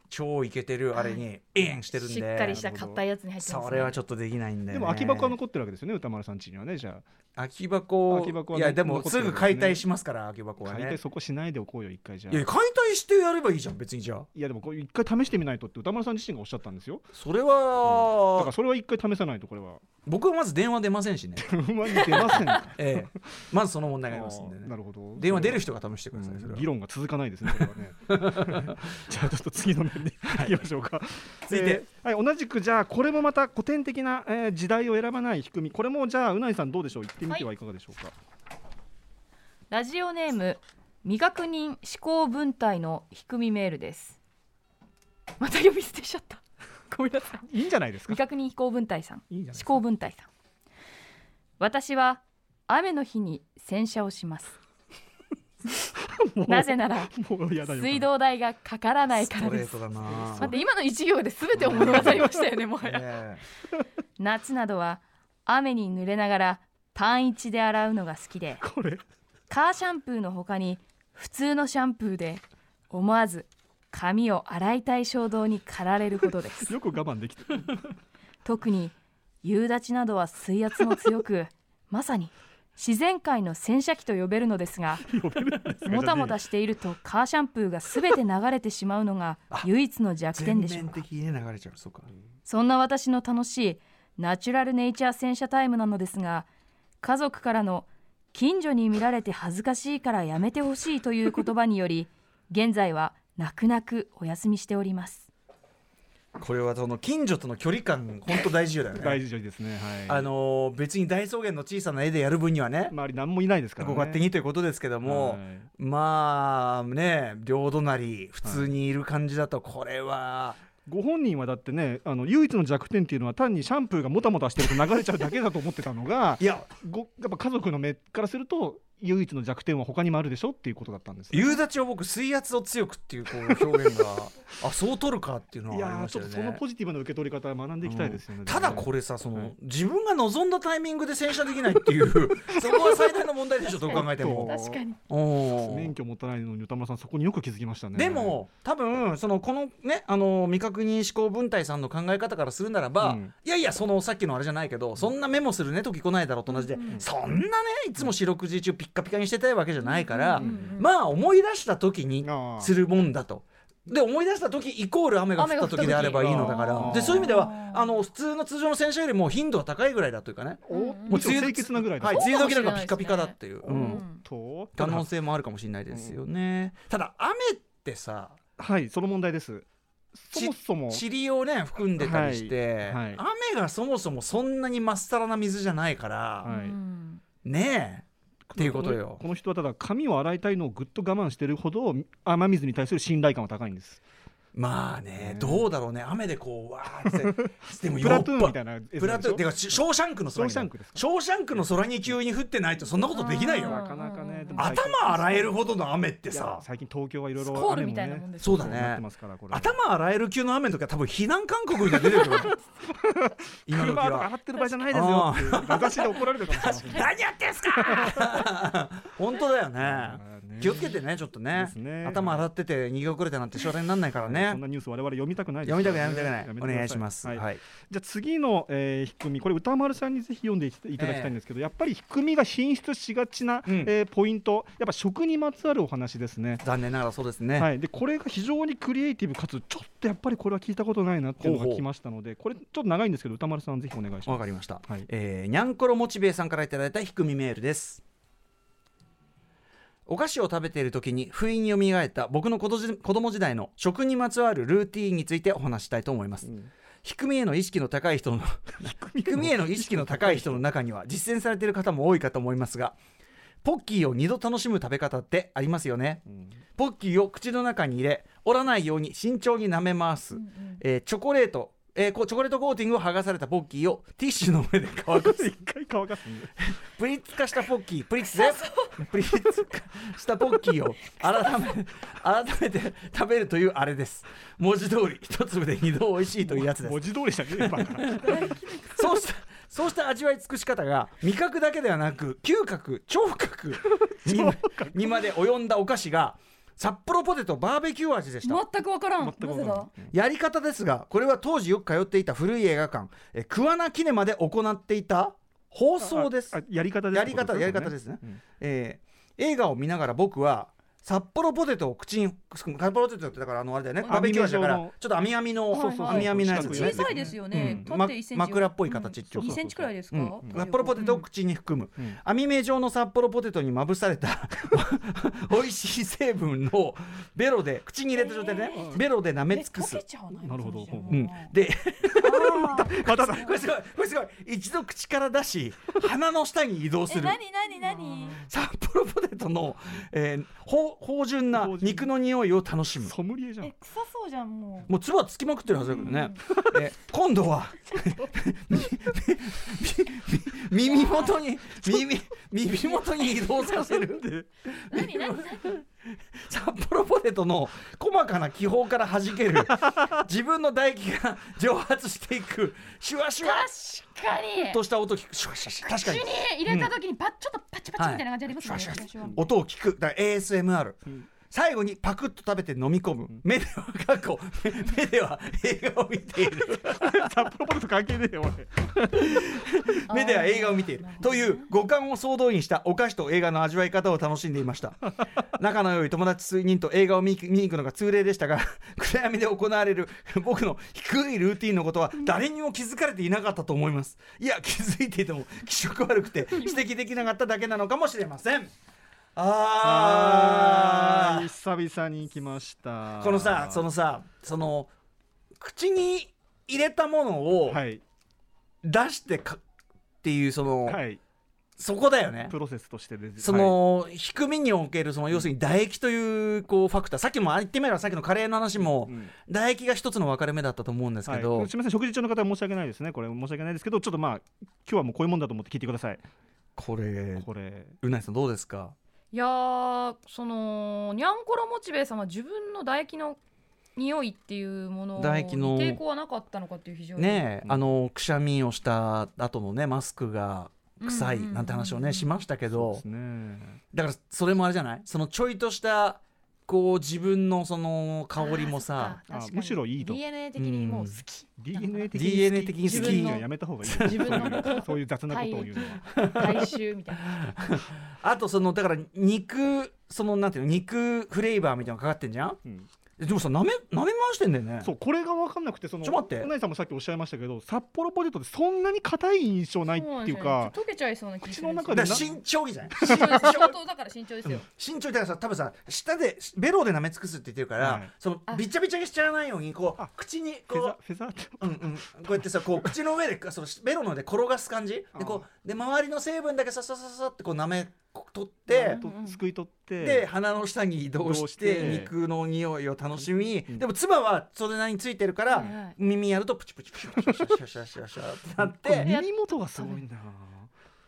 超イケてるあれにインしてるんで。しっかりした硬いやつに入ってます、ね、それはちょっとできないんで、ね、でも空き箱は残ってるわけですよね歌丸さん家にはねじゃ空き箱。空き箱はいやでもすぐ解体しますから空き箱はね。あ解体そこしないでおこうよ一回じゃあ。いや解体してやればいいじゃん別に。じゃあ。いやでもこれ一回試してみないとって歌丸さん自身がおっしゃったんですよ。それだからは、それは一回試さないとこれは。僕はまず電話出ませんしね。不満に出ません ええ。まずその問題がありますんでね。なるほど。電話出る人が試してください、うん。議論が続かないですねこれはね。じゃあちょっと次の面に行きましょうか、続いて。えーはい、同じくじゃあこれもまた古典的な、えー時代を選ばない仕組み。これもじゃあうないさんどうでしょう？言ってみてはいかがでしょうか、ラジオネーム未確認思考文体のひくみメールです。また呼び捨てしちゃった。ごめんなさい。いいんじゃないですか？未確認飛行文体さん。思考文体さん。私は雨の日に洗車をしますなぜなら水道代がかからないスからです。トレートだな。待って今の一行で全てを物語りましたよねもはや。え。夏などは雨に濡れながらパンイチで洗うのが好きでこれ。カーシャンプーの他に普通のシャンプーで思わず髪を洗いたい衝動に駆られるほどです。よく我慢できてる。特に夕立などは水圧も強くまさに自然界の洗車機と呼べるのですがもたもたしているとカーシャンプーが全て流れてしまうのが唯一の弱え点でしょうか。そんな私の楽しいナチュラルネイチャー洗車タイムなのですが家族からの近所に見られて恥ずかしいからやめてほしいという言葉により現在は泣く泣くお休みしておりますこれはその近所との距離感本当大事よだよね。大事ですねはい。あのー別に大草原の小さな絵でやる分にはね周り何もいないですからね。ご勝手にということですけども、はい。まあね両隣普通にいる感じだとこれは、ご本人はだってねあの唯一の弱点っていうのは単にシャンプーがもたもたしてると流れちゃうだけだと思ってたのがい、や。ごやっぱ家族の目からすると唯一の弱点は他にもあるでしょっていうことだったんですよ夕立を僕水圧を強くっていうこう表現があそう取るかっていうのいはありやーちょっとましたよねそのポジティブな受け取り方は学んでいきたいですよね、うん。ただこれさその、はい自分が望んだタイミングで洗車できないっていう そこは最大の問題でしょどう考えても。確かに。免許持たないのに歌村さんそこによく気づきましたね。でも多分そのこのねあの未確認思考文体さんの考え方からするならば、うん。いやいやそのさっきのあれじゃないけどそんなメモするね時来ないだろうと同じで、そんなねいつも四六時中ピッカピカにしてたいわけじゃないから、まあ思い出した時にするもんだと。で思い出した時イコール雨が降った時であればいいのだから。でそういう意味ではあの普通の通常の洗車よりも頻度は高いぐらいだというかね。もうもちろん清潔なぐらいですはい、梅雨時なんかピカピカだっていう、ううん可能性もあるかもしれないですよね、ただ雨ってさはいその問題です。そちもそも。塵をね含んでたりして、はいはい。雨がそもそもそんなにまっさらな水じゃないから、はい。うん。ねえっていうことよ。この人はただ髪を洗いたいのをぐっと我慢してるほど雨水に対する信頼感は高いんです。まあねどうだろうね。雨でこうわーって。でもプラトゥーンみたいなプラトゥーンっていうかシショーシャンクの空に。ショーシャンクですか？ショーシャンクの空に急に降ってないとそんなことできないよ。頭洗えるほどの雨ってさ。最近東京はいろいろスコールみたいなもんですそうだね。頭洗える級の雨の時は多分避難勧告が出てくる 今時車とかは洗ってる場合じゃないですよっていう。名指しで怒られるかもしれません。何やってんすか本当だよねね。気をつけてねちょっとね。ね。頭洗ってて逃げ遅れたなんて将来になんないからね。そんなニュース我々読みたくないです読みたくない読みたくない。お願いします。はい。はい。じゃあ次の、えー、ひくみ。これ歌丸さんにぜひ読んでいただきたいんですけど、やっぱりひくみが進出しがちな、うん。えーポイント。やっぱ食にまつわるお話ですね。残念ながらそうですね。はい、でこれが非常にクリエイティブかつちょっとやっぱりこれは聞いたことないなっていうのが来ましたのでこれちょっと長いんですけど歌丸さんぜひお願いします。わかりました、はいえーにゃんころモチベイさんからいただいたひくみメールですお菓子を食べている時に不意に蘇った僕の子どじ子供時代の食にまつわるルーティーンについてお話したいと思います、ん。ひくみへの意識の高い人のひくみへの意識の高い人の中には実践されている方も多いかと思いますがポッキーを2度楽しむ食べ方ってありますよね、ん。ポッキーを口の中に入れ折らないように慎重に舐めます、えーチョコレートえーこチョコレートコーティングを剥がされたポッキーをティッシュの上で乾かす。一回乾かすプリッツ化したポッキー。プリッツでプリッツ化したポッキーを改め 改めて食べるというあれです。文字通り一粒で二度美味しいというやつです。文字通りしたね今から。そうしたそうした味わい尽くし方が味覚だけではなく嗅覚聴覚ににまで及んだお菓子が札幌ポテトバーベキュー味でした。全くわからん。全くなぜだ？やり方ですがこれは当時よく通っていた古い映画館。え桑名キネマで行っていた放送です。やり方ですやり方やり方ですね、うんえー映画を見ながら僕は札幌ポテトを口に札幌ポテトってだからあのあれだよねバーベキュー味だからちょっと網網の網網のやつ。ですね小さいですよね、うん。縦1センチま枕っぽい形っていうか。2センチくらいですか、うん。札幌ポテトを口に含む、うん。網目状の札幌ポテトにまぶされた 美味しい成分をベロで口に入れた状態でね、ベロで舐め尽くす。なるほど。うん、で まただこれすごいこれすごい。一度口から出し鼻の下に移動する。え何何何札幌ポテトの、えー、芳芳醇。な肉の匂いを楽しむ。ソムリエじゃん。え臭そうじゃんももう唾つきまくってるはずだけどね、えー今度は。みみみ耳元に耳耳元に移動させるう何何何 札幌ポテトの細かな気泡から弾ける 自分の唾液が蒸発していくシュワシュワ確かに。とした音聞く。シュワシュワシュワ。確かに。口に入れた時にパッちょっとパチパチみたいな感じありますね、音を聞く。だから ASMR、最後にパクッと食べて飲み込む、目では過去。目では映画を見ている。札幌ポテト関係ねえよ俺 目では映画を見ている。という五感を総動員したお菓子と映画の味わい方を楽しんでいました。仲の良い友達数人と映画を見見に行くのが通例でしたが暗闇で行われる僕の低いルーティンのことは誰にも気づかれていなかったと思います。いや気づいていても気色悪くて指摘できなかっただけなのかもしれませんあー。久々に来ました。このさそのさその口に入れたものをはい。出してかっていうその、はい。そこだよね。プロセスとしてでその、低みにおけるその要するに唾液というこうファクター。さっきも言ってみればさっきのカレーの話も、うん。唾液が一つの分かれ目だったと思うんですけど、はい、すみません食事中の方は申し訳ないですね。これ申し訳ないですけどちょっとまあ今日はもうこういうもんだと思って聞いてください。これこれ。うなぎさんどうですか？いやーそのにゃんころモチベイさんは自分の唾液の匂いっていうものに唾液の抵抗はなかったのかっていう非常に。ねあのくしゃみをした後のねマスクが臭いなんて話をねしましたけど、だからそれもあれじゃない？そのちょいとしたこう自分のその香りもさあむしろいいと。DNA 的にもう好き。DNA 的 DNA 的に好き。自分のやめた方がいい自分の。そういう雑なことを言うのは。大衆みたいな。あとそのだから肉そのなんていうの肉フレーバーみたいなのがかかってんじゃん？うん。えでもさなめなめ回してんだよね。そうこれが分かんなくてそのちょ待って。うなぎさんもさっきおっしゃいましたけど札幌ポテトってそんなに硬い印象ないっていうか溶けちゃいそうな気がするんですよ。だ口の中でから慎重じゃない？慎重だから慎重ですよ、慎重だからさ多分さ舌でベロで舐め尽くすって言ってるから、はい。そのあ。びちゃびちゃにしちゃわないようにこうあ。口にフェザこフェザーって。う、うんうん、こうやってさこう 口の上でそのベロので転がす感じ？であこうで周りの成分だけささささってこう舐め取って、とすくい取って。で鼻の下に移動してて。肉の匂いを楽しみ、うん。でも唾はそれなりについてるから、耳やるとプチプチプチプチプチプチプチプチプチプチってなって耳元がすごいんだ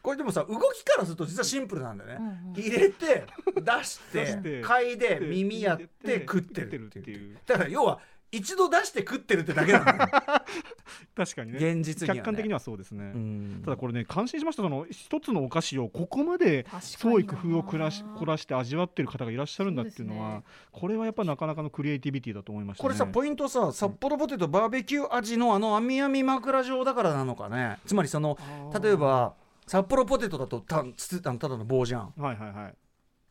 これでもさ動きからすると実はシンプルなんだよね、うんうん入れて出して出して嗅いでで耳やってで食ってる食ってるっていうだから要は一度出して食ってるってだけなんだよ。確かにね。現実には、ね、客観的にはそうですね、うん。ただこれね感心しました。その一つのお菓子をここまで創意工夫を凝らし凝らして味わってる方がいらっしゃるんだっていうのはね。これはやっぱなかなかのクリエイティビティだと思いましたね。これさポイントさ札幌ポテトバーベキュー味のあの網網枕状だからなのかね。つまりその例えば札幌ポテトだとたつあのただの棒じゃん。はいはいはい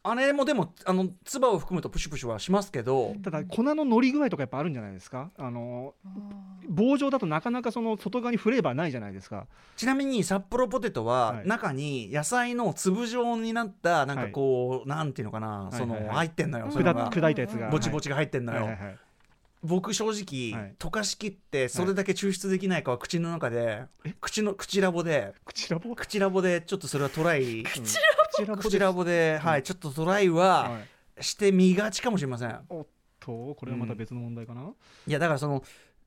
あれもでもあの唾を含むとプシュプシュはしますけどただ粉の乗り具合とかやっぱあるんじゃないですか？あの棒状だとなかなかその外側にフレーバーないじゃないですか。ちなみに札幌ポテトははい。中に野菜の粒状になったなんかこう、なんていうのかな、そのはいはい。はい入ってんのよ、うんそれが。砕砕いたやつが。ぼちぼちが入ってんのよ、はい。はいはい僕正直、はい。溶かしきってそれだけ抽出できないかは口の中で、口の口ラボで。口ラボ？口ラボでちょっとそれはトライ。口ラボ口ラボで、はいちょっとトライははい。してみがちかもしれません。おっとこれはまた別の問題かな、いやだからその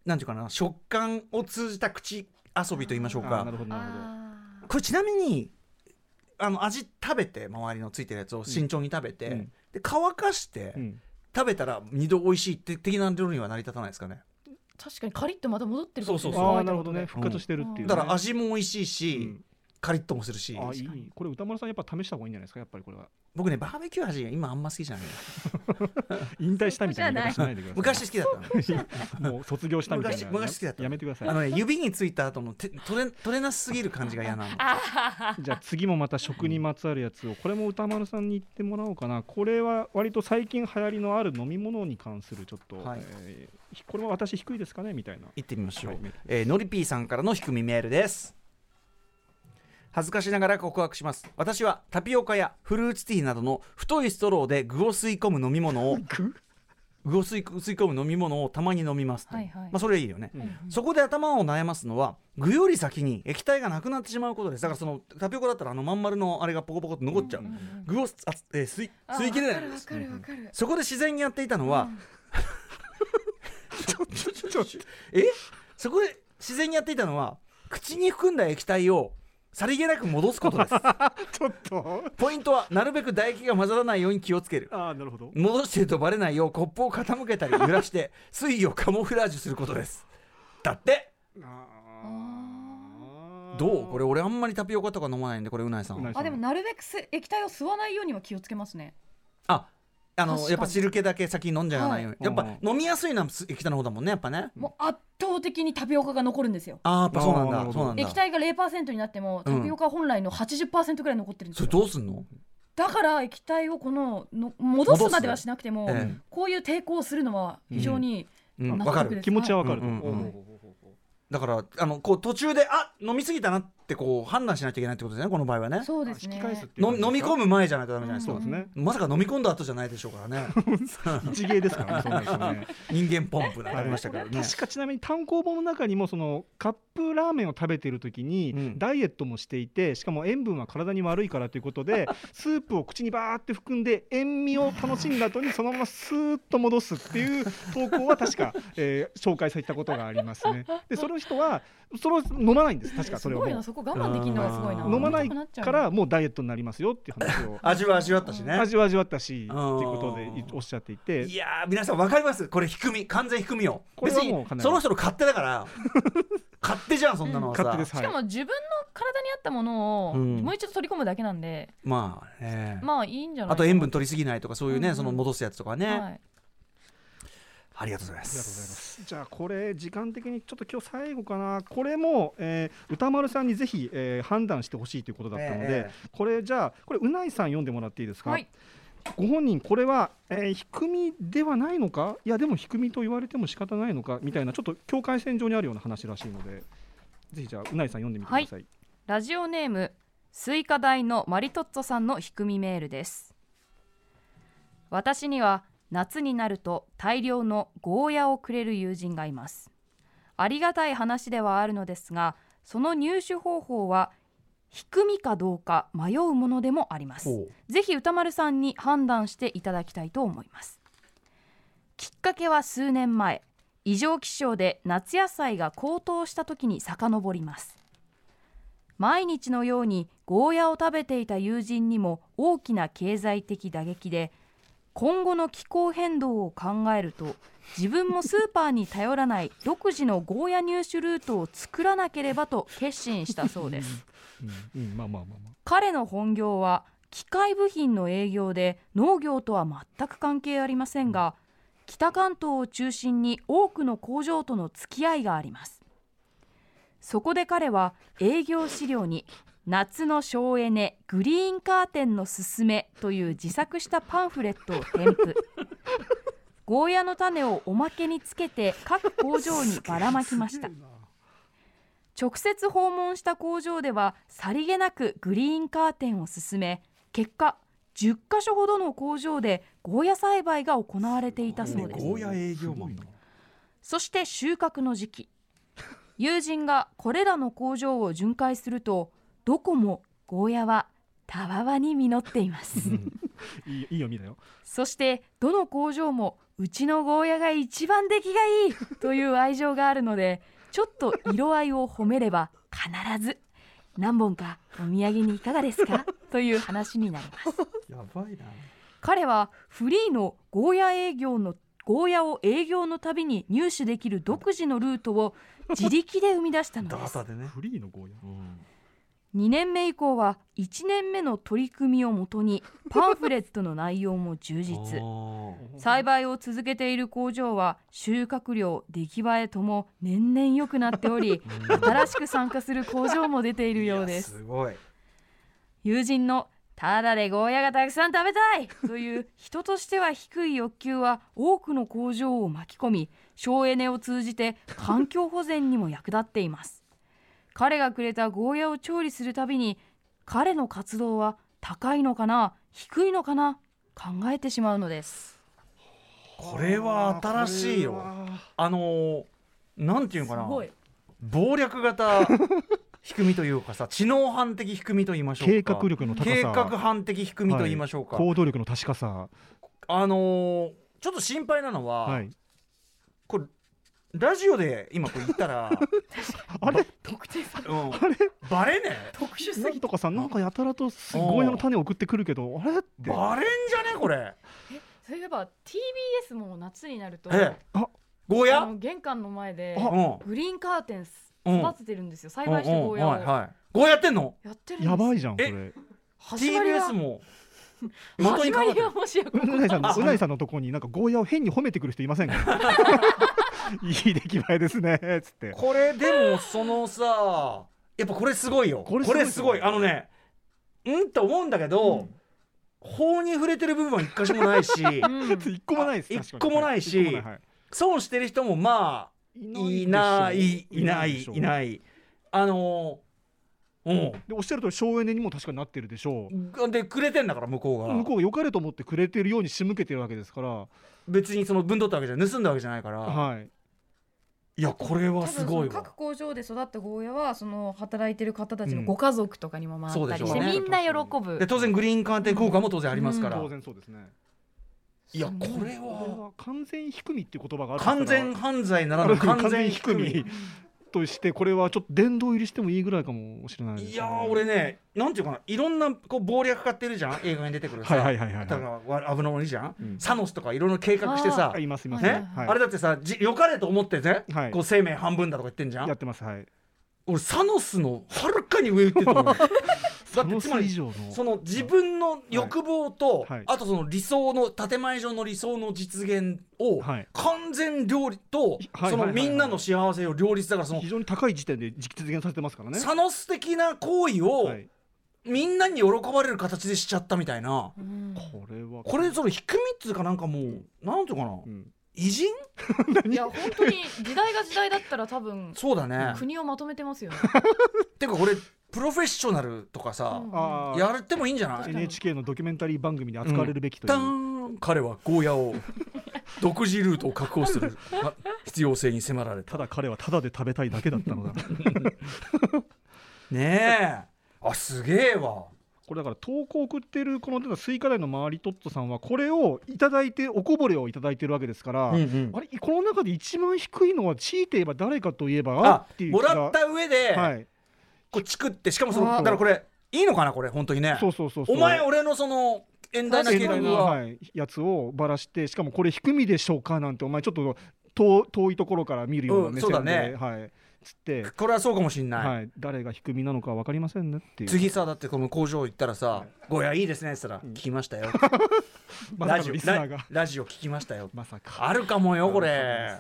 なんていうかな食感を通じた口遊びと言いましょうか。なるほどなるほど。あこれちなみにあの味食べて周りのついてるやつを慎重に食べて、うん。で乾かして、うん。食べたら二度美味しいって的な料理には成り立たないですかね。ー確かにカリッとまた戻ってるそうそうああなるほどね。復活してるっていう、ね。だから味も美味しいし、うんカリッともするし。あいい。これ歌丸さんやっぱ試した方がいいんじゃないですかやっぱりこれは。僕ねバーベキュー味が今あんま好きじゃない。引退したみたいな言い方しないでください昔好きだったのもう卒業したみたいな。昔昔好きだった。やめてください。あのね指についた後の手取れ取れなすぎる感じが嫌なの。じゃあ次もまた食にまつわるやつをこれも歌丸さんに言ってもらおうかな。これは割と最近流行りのある飲み物に関するちょっと、はい。えーこれは私低いですかね？みたいな。行ってみましょう、はいえーのりぴーさんからの低みメールです恥ずかしながら告白します。私はタピオカやフルーツティーなどの太いストローで具を吸い込む飲み物を 具？を吸い吸い込む飲み物をたまに飲みますと、はいはい。まあ、それいいよね、そこで頭を悩ますのは具より先に液体がなくなってしまうことです。だからそのタピオカだったらあのまん丸のあれがポコポコって残っちゃう、具をあ、えー吸い吸い切れないんですわかるわかるわかる。そこで自然にやっていたのは、ちょちょちょちょえそこで自然にやっていたのは口に含んだ液体をさりげなく戻すことです。ちょっと。ポイントはなるべく唾液が混ざらないように気をつける。ああなるほど。戻しているとバレないようコップを傾けたり揺らして水位をカモフラージュすることです。だって。どう？これ俺あんまりタピオカとか飲まないんでこれうないさんあでもなるべくす液体を吸わないようには気をつけますね。ああのやっぱ汁気だけ先に飲んじゃわないように、はい。やっぱ飲みやすいのは液体の方だもんねやっぱね。もう圧倒的にタピオカが残るんですよ。あーやっぱそうなんだそうなんだ。液体が0%になってもタピオカ本来の80%ぐらい残ってるんですよ、それどうすんの？だから液体をこのの戻すまではしなくても、ええこういう抵抗をするのは非常にうん、かる。気持ちはわかる。と、うんうんうんだからあのこう途中であ飲み過ぎたなってこう判断しないといけないってことですねこの場合はね。そうですね。引き返すっていう飲み込む前じゃないとダメじゃないですか、そうですね。まさか飲み込んだ後じゃないでしょうからね。一芸ですからねそんな人ね。人間ポンプなんてありましたからね。確かちなみに単行本の中にもそのカップラーメンを食べている時にうん。ダイエットもしていてしかも塩分は体に悪いからということで スープを口にバーって含んで塩味を楽しんだ後にそのままスーッと戻すっていう投稿は確か、えー紹介されたことがありますね。でそれの人はそれを飲まないんです。確かそれはもうこ我慢できるのがすごいな。うん飲まないからもうダイエットになりますよっていう話を。味は味わったしね。味は味わったしっていううんことでいおっしゃっていて。いやー皆さんわかります？これ低み完全低みよ別にその人の勝手だから。勝手じゃんそんなのはさ、勝手ですしかも自分の体に合ったものをうん。もう一度取り込むだけなんで、まあね。まあいいんじゃないあと塩分取りすぎないとかそういうね、うんうん。その戻すやつとかね、はい、ありがとうございまありがとうございます。すじゃあこれ時間的にちょっと今日最後かな。これも、えー歌丸さんにぜひ、えー判断してほしいということだったので、えこれじゃあこれうないさん読んでもらっていいですか、はい。ご本人これは、えー低みではないのか？いやでも低みと言われても仕方ないのかみたいなちょっと境界線上にあるような話らしいのでぜひじゃあうないさん読んでみてください、ラジオネームスイカ大のマリトッツォさんの低みメールです。私には夏になると大量のゴーヤをくれる友人がいます。ありがたい話ではあるのですがその入手方法は低みかどうか迷うものでもあります。ほぜひ歌丸さんに判断していただきたいと思います。きっかけは数年前異常気象で夏野菜が高騰した時に遡ります。毎日のようにゴーヤを食べていた友人にも大きな経済的打撃で今後の気候変動を考えると自分もスーパーに頼らない独自のゴーヤ入手ルートを作らなければと決心したそうです。彼の本業は機械部品の営業で農業とは全く関係ありませんが北関東を中心に多くの工場との付き合いがあります。そこで彼は営業資料に夏の省エネグリーンカーテンのすすめという自作したパンフレットを添付。ゴーヤの種をおまけにつけて各工場にばらまきました。直接訪問した工場ではさりげなくグリーンカーテンを進め結果10カ所ほどの工場でゴーヤ栽培が行われていたそうです。ゴーヤ営業マンだ。そして収穫の時期。友人がこれらの工場を巡回するとどこもゴーヤはたわわに実っています。いいいい読みだよ。そしてどの工場もうちのゴーヤが一番出来がいいという愛情があるのでちょっと色合いを褒めれば必ず何本かお土産にいかがですかという話になります。やばいな。彼はフリーのゴーヤ営業のゴーヤを営業のたびに入手できる独自のルートを自力で生み出したのです。でね。フリーのゴーヤ2年目以降は1年目の取り組みをもとに パンフレットの内容も充実。栽培を続けている工場は収穫量出来栄えとも年々良くなっており 新しく参加する工場も出ているようです。すごい。友人のただでゴーヤがたくさん食べたい！という人としては低い欲求は多くの工場を巻き込み省エネを通じて環境保全にも役立っています彼がくれたゴーヤを調理するたびに彼の活動は高いのかな低いのかな考えてしまうのです。これは新しいよ。あのーなんていうのかな。謀略型低みというかさ 知能犯的低みと言いましょうか。計画力の高さ。計画犯的低みと言いましょうか、行動力の確かさ。あのーちょっと心配なのは、はい。これラジオで今こう言ったら、あれ？特定さうん、バレね特殊すぎ。とかさんなんかやたらとすゴーヤの種を送ってくるけどあれ？って。バレんじゃねこれ。そういえば TBS も夏になるとええ。あゴーヤ？あの玄関の前でグリーンカーテンうん育ててるんですよ。栽培してゴーヤを。はいはい。ゴーヤやってんの？やってるやばいじゃんこえれ TBS も 元にかかってるはもしやこうないさんのうないさんのとこになんかゴーヤを変に褒めてくる人いませんか？いい出来栄えですねつって。これでもそのさやっぱこれすごいよ。これすごすごい。いあのねうん？と思うんだけど、法に触れてる部分は一箇所もないし。うん。一個もないです一個もないし損してる人もまあいないいないいないあのー、でおっしゃるとり省エネにも確かになってるでしょう。んでくれてんだから向こうが。向こうが良かれと思ってくれてるように仕向けてるわけですから。別にその分取ったわけじゃ盗んだわけじゃないから、はいいやこれはすごい各工場で育ったゴーヤはその働いてる方たちうん。のご家族とかにも回ったりして、そうでしょうね。みんな喜ぶ。で当然グリーンカーテン効果も当然ありますから、当然そうですね。いやこれこれはは完全低みっていう言葉がある完全犯罪ならぬ完全低みとしてこれはちょっと殿堂入りしてもいいぐらいかもしれないです、ね、いやー俺ねなんていうかないろんなこう謀略家っているじゃん映画に出てくるさ、はいはいはいはいだから危ないじゃん、うん。サノスとかいろいろ計画してさあいますいます。ね、はいあれだってさじ良かれと思ってね、はい。こう生命半分だとか言ってんじゃん。やってますはい。俺サノスのはるかに上行ってると思うだってつま以りその自分の欲望と、はい。はい。あとその理想の建前上の理想の実現をはい。完全両立と、はいはいそのみんなの幸せを両立だからその非常に高い時点で実現させてますからね。サノス的な行為を、はい、みんなに喜ばれる形でしちゃったみたいな。うん。これは。これその低みっつうかなんかもうなんていうかな、うん。偉人？いや本当に時代が時代だったら多分そうだね、国をまとめてますよね。てかこれプロフェッショナルとかさ、うんやってもいいんじゃない？NHK のドキュメンタリー番組で扱われるべきという、ダーン彼はゴーヤを 独自ルートを確保する。あ必要性に迫られた。ただ彼はただで食べたいだけだったのだ。ねえ。あすげえわ。これだから投稿を送っているこの出たスイカ大の周りトットさんはこれをいただいておこぼれをいただいてるわけですから、うんうん。あれ？この中で一番低いのは強いて言えば？誰かといえばあっていうもらった上で、はいこうチクってしかもそのあだからこれいいのかなこれ本当にね。そうそうそうそう。お前俺のその遠大な計の、は、はい、やつをばらしてしかもこれ低みでしょうかなんてお前ちょっと遠遠いところから見るようなうん目線で、そうだね。はい、つって、これはそうかもしんない、はい、誰が低みなのか分かりませんねっていう。次さだってこの工場行ったらさ「ゴーヤいいですね」って言ったら「聞きましたよ」ラジオララジオ聞きましたよ。まさか。あるかもよこれ。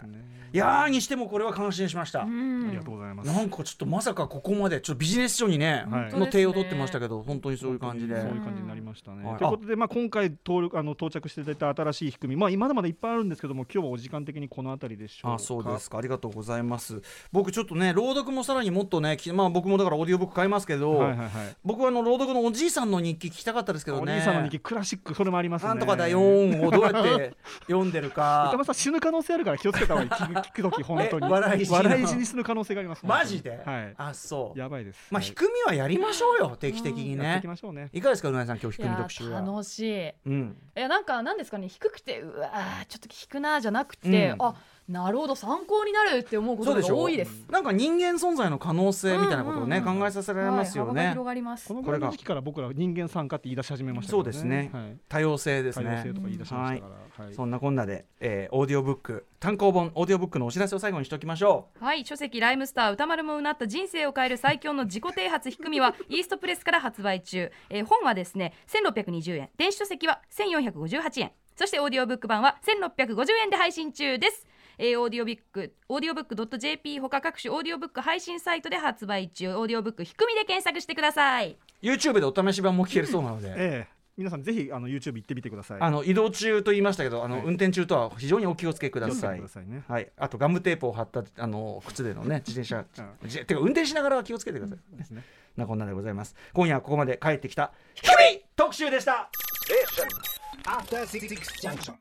ねいやーにしてもこれは感心しました、ありがとうございます。なんかちょっとまさかここまでちょっとビジネス書にね、はい。の手を取ってましたけど本当にそういう感じで。そういう感じになりましたね。はい。ということで、まあ、今回登録あの到着していただいた新しい仕組み、まあ、まだまだいっぱいあるんですけども今日はお時間的にこの辺りでしょうか。あそうですか。ありがとうございます。僕ちょっとね朗読もさらにもっとねきまあ僕もだからオーディオブック買いますけど、はいはいはい。僕はあの朗読のおじいさんの日記聞きたかったですけどね。お兄さんの日記クラシックそれもありますね。なんとかだよーんをどうやって読んでる 歌か丸さん死ぬ可能性あるから気をつけた方がいい聞く聞く時本当に。え笑い笑い死にする可能性があります。マジで、はい。あそう。やばいです。まあはい。仕組みはやりましょうよ定期的にね。やっていきましょうね。いかがですかうなぎさん今日仕いや組み特集は。楽しい。いうん。やなんかなんですかね低くてうわーちょっと低くなじゃなくて、うん。あなるほど参考になるって思うことが多いです。なんか人間存在の可能性みたいなことをね、うんうんうん。考えさせられますよはい、幅がね、広がります。こ。のぐらいの時期から僕ら人間参加って言い出し始めましたからそうですね。はい。多様性です多様ね性とか言い出しましたから、はい。そんなこんなで、えーオーディオブック単行本オーディオブックのお知らせを最後にしておきましょはい書籍ライムスター歌丸もうなった人生を変える最強の自己啓発低みはイーストプレスから発売中、えー本はですね1620円。電子書籍は1458円。そしてオーディオブック版は1650円で配信中ですえーオーディオブックオーディオブック .jp 他各種オーディオブック配信サイトで発売中オーディオブック低みで検索してくださいう YouTube でお試し版も聞けるそうなので、ええ皆さんぜひあの YouTube 行ってみてくださいあの移動中と言いましたけどあの、はい運転中とは非常にお気をつけくださいねはい、あとガムテープを貼ったあの靴でのね自転車、うじてか運転しながらは気をつけてください、ですねなこんなでございます今夜はここまで帰ってきた「ひくみ特集」でした After Six Junction.